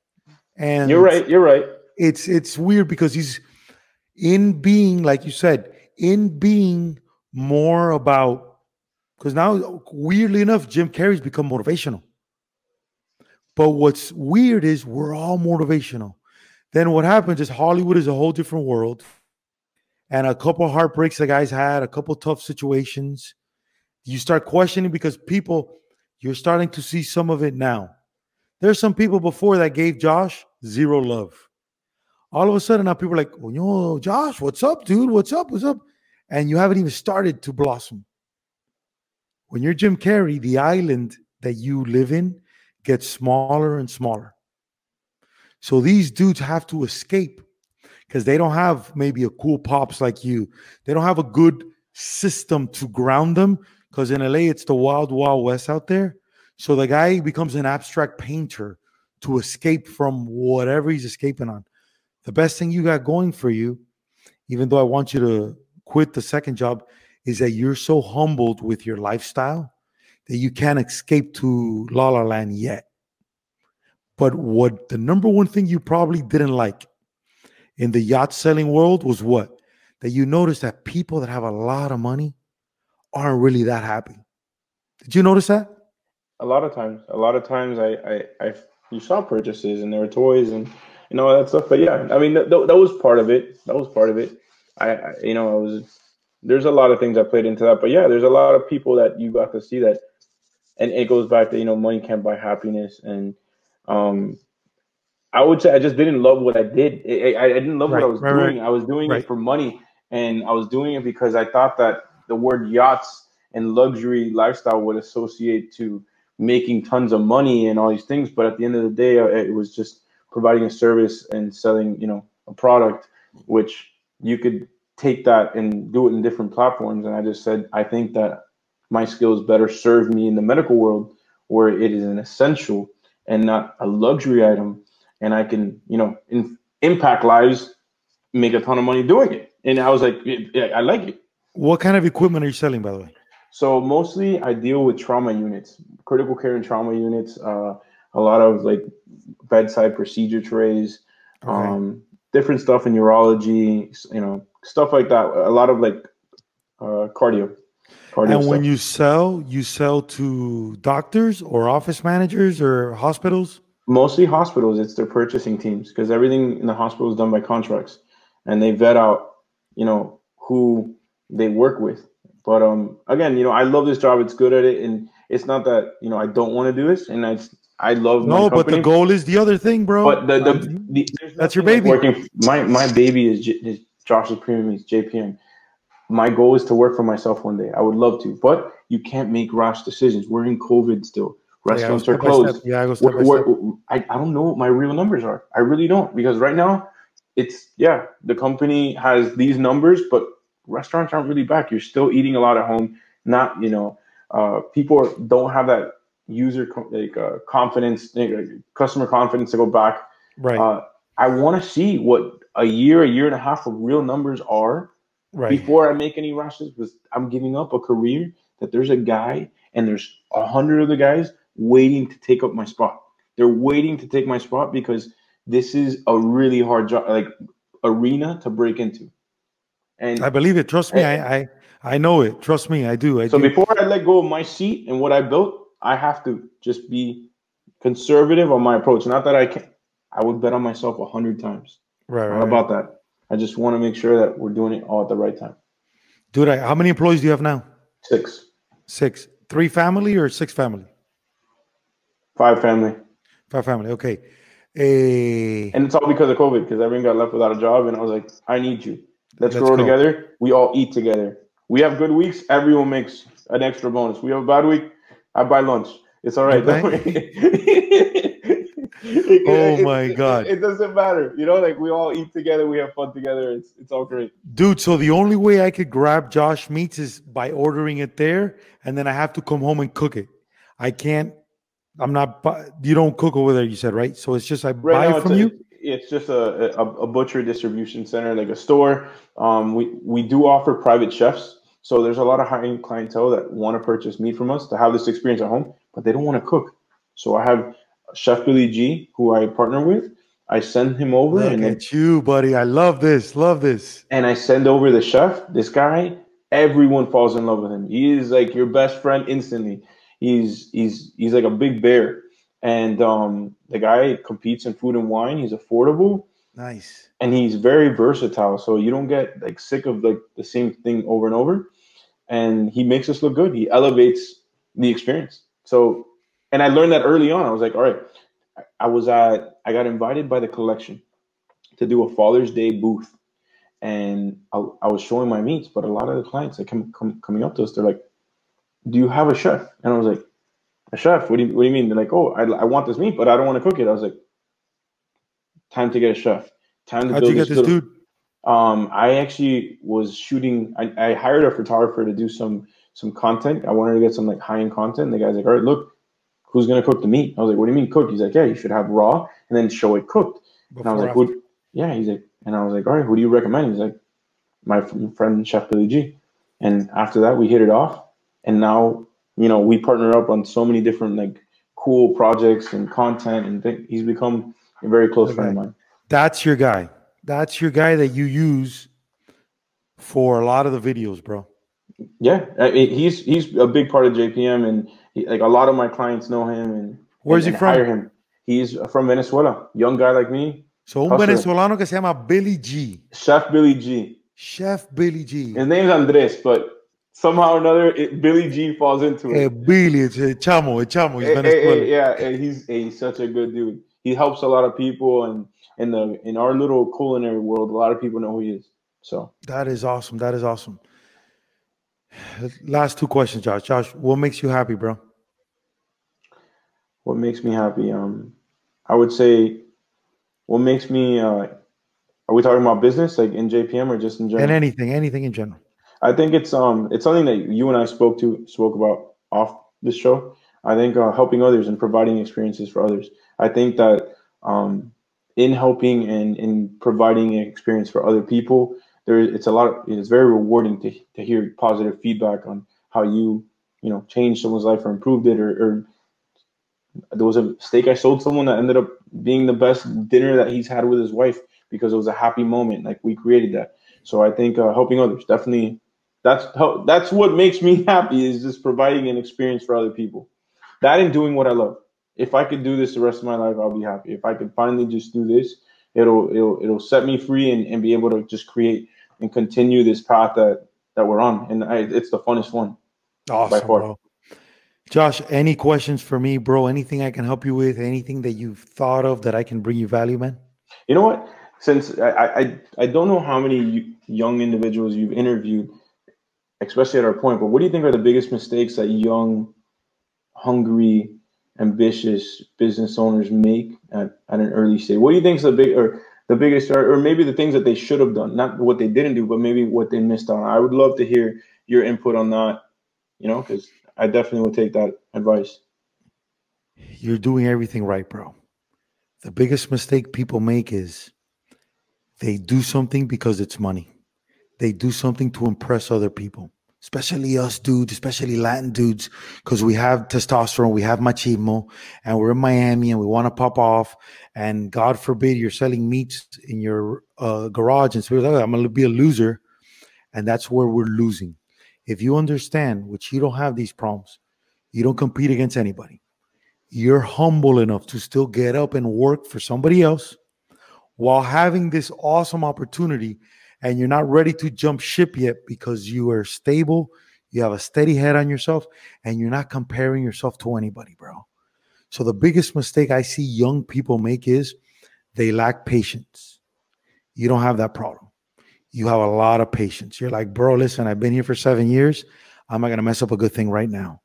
And you're right. You're right. It's it's weird because he's in being, like you said, in being more about because now weirdly enough, Jim Carrey's become motivational. But what's weird is we're all motivational. Then what happens is Hollywood is a whole different world. And a couple heartbreaks the guys had, a couple tough situations. You start questioning because people, you're starting to see some of it now. There's some people before that gave Josh zero love. All of a sudden now people are like, oh, yo, Josh, what's up, dude? What's up? What's up? And you haven't even started to blossom. When you're Jim Carrey, the island that you live in gets smaller and smaller. So these dudes have to escape because they don't have maybe a cool pops like you. They don't have a good system to ground them because in LA it's the wild, wild west out there. So the guy becomes an abstract painter to escape from whatever he's escaping on. The best thing you got going for you, even though I want you to quit the second job, is that you're so humbled with your lifestyle that you can't escape to La La Land yet. But what the number one thing you probably didn't like in the yacht selling world was what? That you notice that people that have a lot of money aren't really that happy. Did you notice that? A lot of times, a lot of times, I, I, I you saw purchases and there were toys and know all that stuff. But yeah, I mean that, that was part of it. That was part of it. I, I, you know, I was there's a lot of things that played into that. But yeah, there's a lot of people that you got to see that and it goes back to you know money can't buy happiness, and um, I would say I just didn't love what I did. I, I didn't love right, what I was right, doing. Right. I was doing it for money, and I was doing it because I thought that the word yachts and luxury lifestyle would associate to making tons of money and all these things. But at the end of the day, uh, it was just providing a service and selling, you know, a product, which you could take that and do it in different platforms. And I just said, I think that my skills better serve me in the medical world where it is an essential and not a luxury item. And I can, you know, in, impact lives, make a ton of money doing it. And I was like, I like it. What kind of equipment are you selling, by the way? So mostly I deal with trauma units, critical care and trauma units, uh, a lot of like bedside procedure trays, okay. um, different stuff in urology, you know, stuff like that. A lot of like uh, cardio. cardio and when you sell, you sell to doctors or office managers or hospitals? Mostly hospitals. It's their purchasing teams because everything in the hospital is done by contracts, and they vet out, you know, who they work with. But um, again, you know, I love this job. It's good at it, and it's not that you know I don't want to do this, and I I love no, but the goal is the other thing, bro. But the, the, the that's your baby. working, my my baby is, is Josh's premium is JPM. My goal is to work for myself one day. I would love to, but you can't make rash decisions. We're in COVID still. Restaurants yeah, are closed. Yeah, I, go step we're, we're, I, I don't know what my real numbers are. I really don't because right now it's yeah the company has these numbers, but restaurants aren't really back. You're still eating a lot at home. Not you know, uh, people don't have that user like uh, confidence, like, customer confidence to go back. Right. Uh, I want to see what a year, a year and a half of real numbers are right. before I make any rushes. Because I'm giving up a career that there's a guy and there's a hundred other guys waiting to take up my spot. They're waiting to take my spot because this is a really hard job, like arena to break into. And I believe it. Trust me, I, I I know it. Trust me, I do. I so do. before I let go of my seat and what I built, I have to just be conservative on my approach. Not that I can't. I would bet on myself a hundred times. Right, right. about that. I just want to make sure that we're doing it all at the right time. Dude, how many employees do you have now? Six. Six. Three family or six family? Five family. Five family. Okay. A... And it's all because of COVID, because everyone got left without a job, and I was like, I need you. Let's, Let's grow go. together. We all eat together. We have good weeks. Everyone makes an extra bonus. We have a bad week. I buy lunch. It's all right. it, oh my it, god! It, it, doesn't matter, you know. Like we all eat together, we have fun together. It's it's all great, dude. So the only way I could grab Josh Meats is by ordering it there, and then I have to come home and cook it. I can't. I'm not. You don't cook over there. You said right. So it's just I right buy it from a, you. It's just a, a, a butcher distribution center, like a store. Um, we we do offer private chefs. So there's a lot of high end clientele that want to purchase meat from us to have this experience at home, but they don't want to cook. So I have Chef Billy G, who I partner with. I send him over. Look and at you, buddy. I love this. Love this. And I send over the chef. This guy, everyone falls in love with him. He is like your best friend instantly. He's he's he's like a big bear. And um, the guy competes in food and wine. He's affordable. Nice. And he's very versatile. So you don't get like sick of like the same thing over and over. And he makes us look good. He elevates the experience. So and I learned that early on. I was like, all right, I was at, I got invited by the collection to do a Father's Day booth. And I, I was showing my meats, but a lot of the clients that come, come coming up to us, they're like, do you have a chef? And I was like, a chef? What do you, what do you mean? They're like, oh, I, I want this meat, but I don't want to cook it. I was like, time to get a chef. Time to How'd build you get this, this dude? Um, I actually was shooting. I, I hired a photographer to do some some content. I wanted to get some like high end content. And the guy's like, all right, look, who's going to cook the meat? I was like, what do you mean cook? He's like, yeah, you should have raw and then show it cooked. Before and I was like, who? Yeah, he's like, and I was like, all right, who do you recommend? He's like, my friend Chef Billy G. And after that, we hit it off, and now you know we partner up on so many different like cool projects and content, and th- he's become a very close okay. friend of mine. That's your guy. That's your guy that you use for a lot of the videos, bro. Yeah, I mean, he's he's a big part of JPM, and he, like a lot of my clients know him and where's and, he from? Hire him. He's from Venezuela, young guy like me. So un hustler. venezolano que se llama Billy G. Chef Billy G. Chef Billy G. His name's Andres, but somehow or another, it, Billy G falls into it. Hey, Billy, it's a chamo, a chamo. He's hey, hey, yeah, he's he's such a good dude. He helps a lot of people, and in the in our little culinary world, a lot of people know who he is. So that is awesome. That is awesome. Last two questions, Josh. Josh, what makes you happy, bro? What makes me happy? Um, I would say, what makes me. Uh, are we talking about business, like in JPM, or just in general? And anything, anything in general. I think it's um, it's something that you and I spoke to spoke about off this show. I think uh, helping others and providing experiences for others. I think that um, in helping and in providing an experience for other people, there it's a lot. Of, it's very rewarding to to hear positive feedback on how you you know changed someone's life or improved it or, or there was a steak I sold someone that ended up being the best dinner that he's had with his wife because it was a happy moment. Like we created that. So I think uh, helping others definitely that's how, that's what makes me happy is just providing an experience for other people. That and doing what I love. If I could do this the rest of my life, I'll be happy. If I could finally just do this, it'll it'll it'll set me free and, and be able to just create and continue this path that that we're on. And I, it's the funnest one. Awesome, bro. Josh, any questions for me, bro? Anything I can help you with? Anything that you've thought of that I can bring you value, man? You know what? Since I I, I don't know how many young individuals you've interviewed, especially at our point, but what do you think are the biggest mistakes that young, hungry, ambitious business owners make at, at an early stage? What do you think is the big or the biggest or, maybe the things that they should have done, not what they didn't do, but maybe what they missed on? I would love to hear your input on that, you know, because I definitely would take that advice. You're doing everything right, bro. The biggest mistake people make is they do something because it's money. They do something to impress other people, especially us dudes, especially Latin dudes, because we have testosterone, we have machismo, and we're in Miami and we want to pop off. And God forbid you're selling meats in your uh, garage and so like, I'm going to be a loser. And that's where we're losing. If you understand, which you don't have these problems, you don't compete against anybody. You're humble enough to still get up and work for somebody else while having this awesome opportunity and you're not ready to jump ship yet because you are stable, you have a steady head on yourself, and you're not comparing yourself to anybody, bro. So the biggest mistake I see young people make is they lack patience. You don't have that problem you have a lot of patience. You're like, bro, listen, I've been here for seven years. I'm not going to mess up a good thing right now.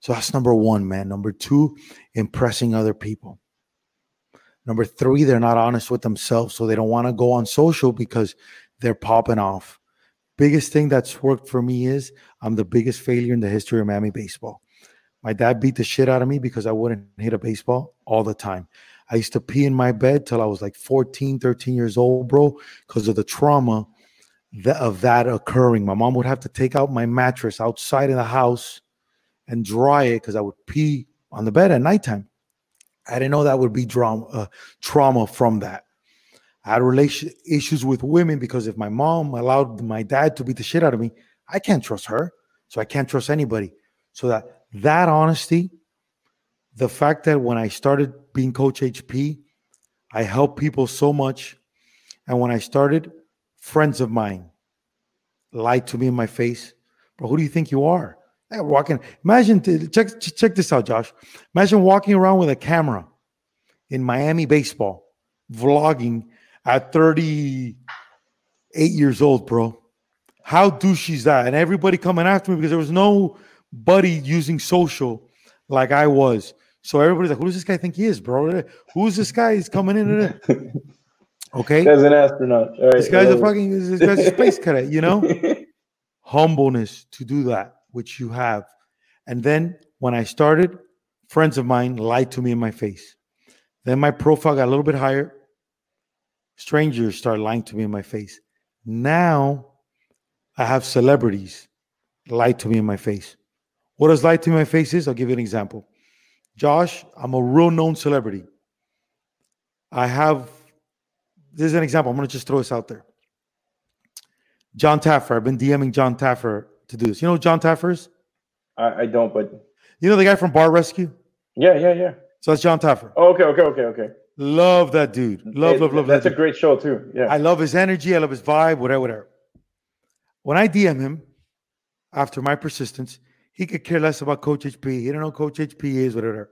So that's number one, man. Number two, impressing other people. Number three, they're not honest with themselves. So they don't want to go on social because they're popping off. Biggest thing that's worked for me is I'm the biggest failure in the history of Miami baseball. My dad beat the shit out of me because I wouldn't hit a baseball all the time. I used to pee in my bed till I was like 14, 13 years old, bro, because of the trauma of that occurring. My mom would have to take out my mattress outside of the house and dry it because I would pee on the bed at nighttime. I didn't know that would be drama, uh, trauma from that. I had relation issues with women because if my mom allowed my dad to beat the shit out of me, I can't trust her, so I can't trust anybody. So that that honesty, the fact that when I started being Coach HP, I helped people so much, and when I started friends of mine lied to me in my face. Bro, who do you think you are? Like walking. Imagine check check this out, Josh. Imagine walking around with a camera in Miami baseball, vlogging at 38 years old, bro. How douchey is that? And everybody coming after me because there was nobody using social like I was. So everybody's like, who does this guy think he is, bro? Who's this guy? He's coming in. Okay, as an astronaut. This guy's a um, fucking this guy's a space cadet. You know, humbleness to do that, which you have. And then when I started, friends of mine lied to me in my face. Then my profile got a little bit higher. Strangers start lying to me in my face. Now I have celebrities lie to me in my face. What does lie to me in my face is? I'll give you an example. Josh, I'm a real known celebrity. I have this is an example. I'm going to just throw this out there. John Taffer. I've been DMing John Taffer to do this. You know John Taffer is? I, I don't, but you know the guy from Bar Rescue? Yeah, yeah, yeah. So that's John Taffer. Oh, okay, okay, okay, okay. Love that dude. Love, it, love, love. That's that a great show too. Yeah. I love his energy. I love his vibe. Whatever, whatever. When I DM him, after my persistence, he could care less about Coach HP. He don't know Coach HP is, whatever.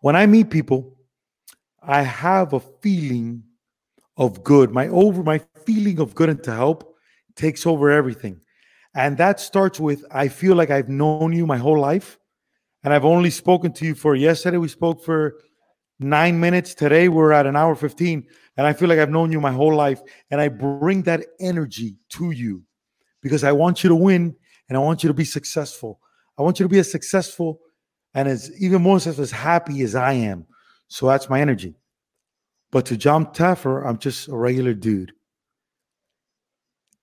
When I meet people, I have a feeling of good. My over my feeling of good and to help takes over everything. And that starts with I feel like I've known you my whole life. And I've only spoken to you for yesterday. We spoke for nine minutes. Today we're at an hour 15. And I feel like I've known you my whole life. And I bring that energy to you because I want you to win and I want you to be successful. I want you to be as successful and as even more as happy as I am. So that's my energy. But to John Taffer, I'm just a regular dude.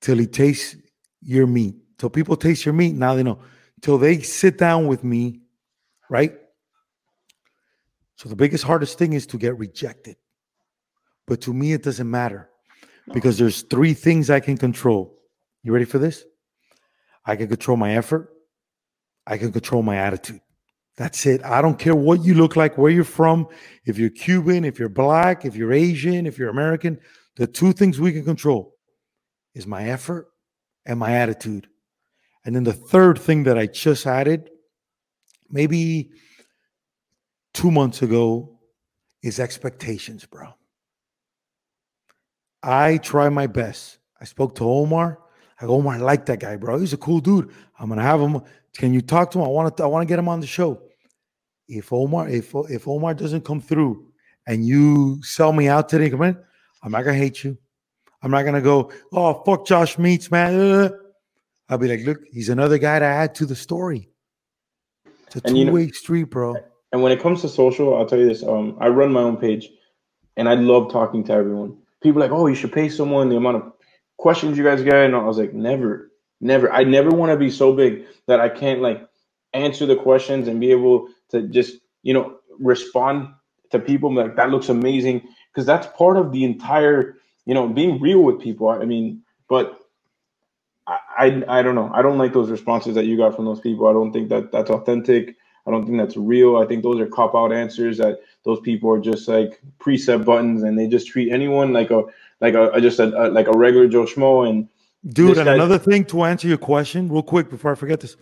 Till he tastes your meat. Till people taste your meat, now they know. Till they sit down with me, right? So the biggest, hardest thing is to get rejected. But to me, it doesn't matter because there's three things I can control. You ready for this? I can control my effort. I can control my attitude. That's it. I don't care what you look like, where you're from, if you're Cuban, if you're black, if you're Asian, if you're American. The two things we can control is my effort and my attitude. And then the third thing that I just added, maybe two months ago, is expectations, bro. I try my best. I spoke to Omar. I go, Omar, I like that guy, bro. He's a cool dude. I'm gonna have him. Can you talk to him? I want to. I want to get him on the show. If Omar, if if Omar doesn't come through, and you sell me out today, come in. I'm not gonna hate you. I'm not gonna go, oh fuck Josh Meats, man. Uh, uh, uh. I'll be like, look, he's another guy to add to the story. It's a two-way you know, street, bro. And when it comes to social, I'll tell you this. Um, I run my own page, and I love talking to everyone. People like, oh, you should pay someone the amount of questions you guys get, and I was like, never, never. I never want to be so big that I can't like answer the questions and be able to just you know respond to people like that looks amazing because that's part of the entire you know being real with people. I mean, but I, I I don't know. I don't like those responses that you got from those people. I don't think that that's authentic. I don't think that's real. I think those are cop out answers that those people are just like preset buttons and they just treat anyone like a like a, just a, a, like a regular Joe Schmo. And dude, and another thing to answer your question real quick before I forget this,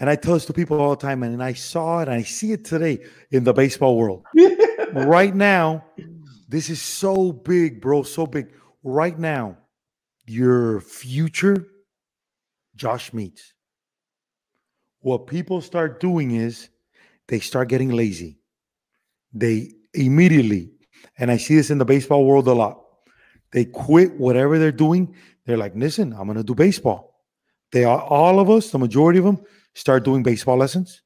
and I tell this to people all the time, and I saw it, and I see it today in the baseball world. right now, this is so big, bro, so big. Right now, your future, Josh Meats. What people start doing is they start getting lazy. They immediately, and I see this in the baseball world a lot they quit whatever they're doing. They're like, listen, I'm going to do baseball. They are all of us, the majority of them, start doing baseball lessons.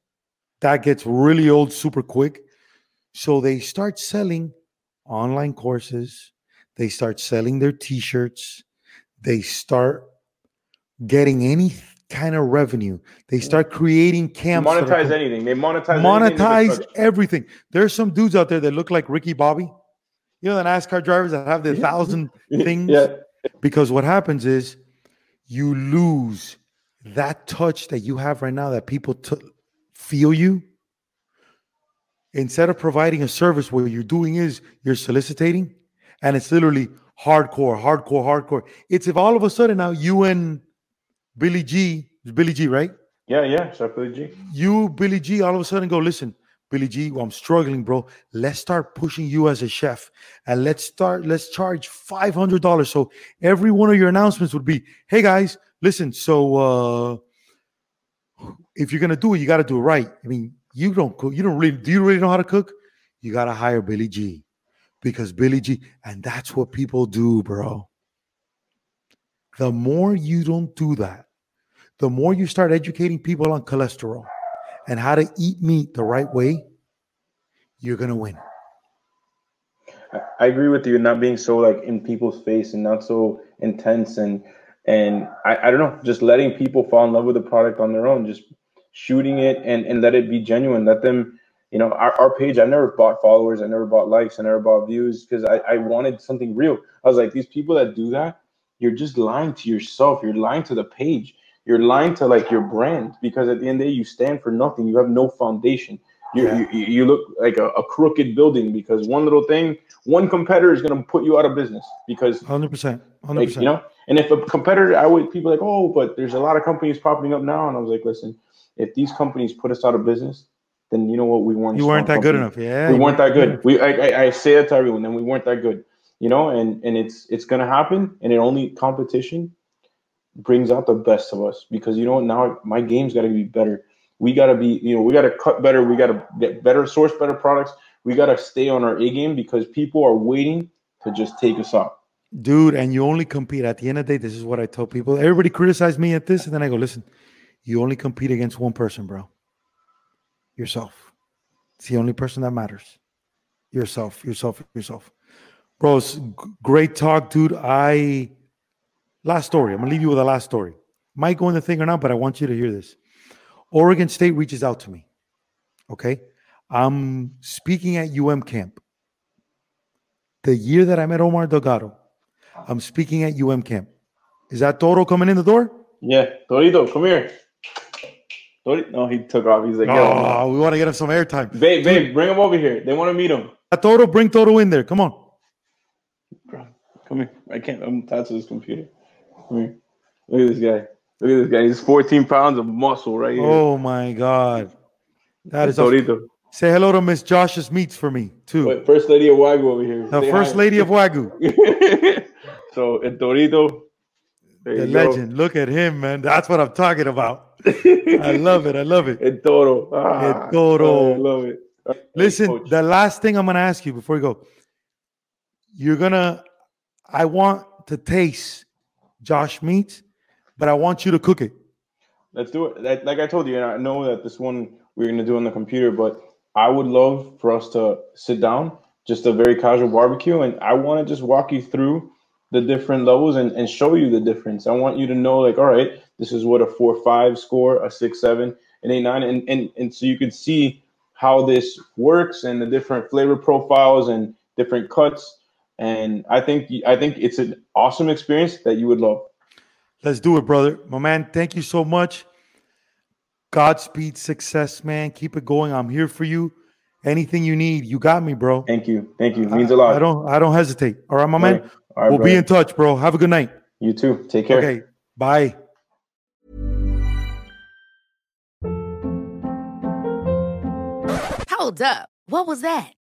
That gets really old super quick. So they start selling online courses. They start selling their t shirts. They start getting any kind of revenue. They start creating camps. Monetize anything. They monetize monetize everything. There's some dudes out there that look like Ricky Bobby you know the NASCAR drivers that have the thousand things. Yeah. Because what happens is you lose that touch that you have right now that people t- feel you. Instead of providing a service, what you're doing is you're soliciting, and it's literally hardcore, hardcore, hardcore. It's if all of a sudden now you and Billy G, Billy G, right? Yeah, yeah, so Billy G. You, Billy G, all of a sudden go, listen, Billy G, well, I'm struggling, bro. Let's start pushing you as a chef and let's start, let's charge $500. So every one of your announcements would be, hey guys, listen, so uh if you're gonna do it, you gotta do it right. I mean, you don't cook, you don't really do you really know how to cook? You gotta hire Billy G because Billy G, and that's what people do, bro. The more you don't do that, the more you start educating people on cholesterol and how to eat meat the right way, you're gonna win. I agree with you, not being so like in people's face and not so intense and and I, I don't know, just letting people fall in love with the product on their own, just shooting it and and let it be genuine. Let them, you know, our, our page. I never bought followers, I never bought likes, I never bought views because I, I wanted something real. I was like, these people that do that, you're just lying to yourself. You're lying to the page you're lying to like your brand because at the end of the day you stand for nothing you have no foundation yeah. you, you look like a, a, crooked building because one little thing, one competitor is going to put you out of business because 100%. 100%. Like, you know, and if a competitor, I would people like, oh, but there's a lot of companies popping up now, and I was like, listen, if these companies put us out of business, then you know what, we weren't. You weren't that good enough, yeah. We weren't that good. We, I, I, I say it to everyone, and we weren't that good, you know, and and it's it's gonna happen, and it only competition brings out the best of us because you know now my game's got to be better. We got to be, you know, we got to cut better. We got to get better, source better products. We got to stay on our A game because people are waiting to just take us out. Dude, and you only compete at the end of the day. This is what I tell people. Everybody criticize me at this, and then I go, listen, you only compete against one person, bro. Yourself. It's the only person that matters. Yourself, yourself, yourself. Bro, great talk, dude. I last story. I'm gonna leave you with a last story. Might go in the thing or not, but I want you to hear this. Oregon State reaches out to me. Okay. I'm speaking at UM camp. The year that I met Omar Delgado, I'm speaking at UM camp. Is that Toro coming in the door? Yeah, Torito, come here. Torito, no, he took off. He's like, oh, we want to get him some airtime. Babe, babe, bring him over here. They want to meet him. Toro, bring Toro in there. Come on. Come here. I can't. I'm attached to this computer. Look at this guy. Look at this guy. He's 14 pounds of muscle right here. Oh my god, that is Torito. A, say hello to Miss Josh's meats for me too. Wait, first lady of Wagyu over here. The say first hi. lady of Wagyu. so El Torito. The legend. Go. Look at him, man. That's what I'm talking about. I love it. I love it. El Toro. Ah, El Toro. Oh, I love it. Listen, Coach. the last thing I'm gonna ask you before we go, you're gonna. I want to taste Josh meats but I want you to cook it. Let's do it. Like I told you, and I know that this one we're gonna do on the computer, but I would love for us to sit down, just a very casual barbecue, and I want to just walk you through the different levels and, and show you the difference. I want you to know, like, all right, this is what a four five score, a six seven, an eight nine, and and and so you can see how this works and the different flavor profiles and different cuts. And I think I think it's an awesome experience that you would love. Let's do it, brother. My man, thank you so much. Godspeed, success, man. Keep it going. I'm here for you. Anything you need, you got me, bro. Thank you. Thank you. It means a lot. I don't I don't hesitate. All right, my All man. Right. All right, we'll brother. be in touch, bro. Have a good night. You too. Take care. Okay. Bye. Hold up. What was that?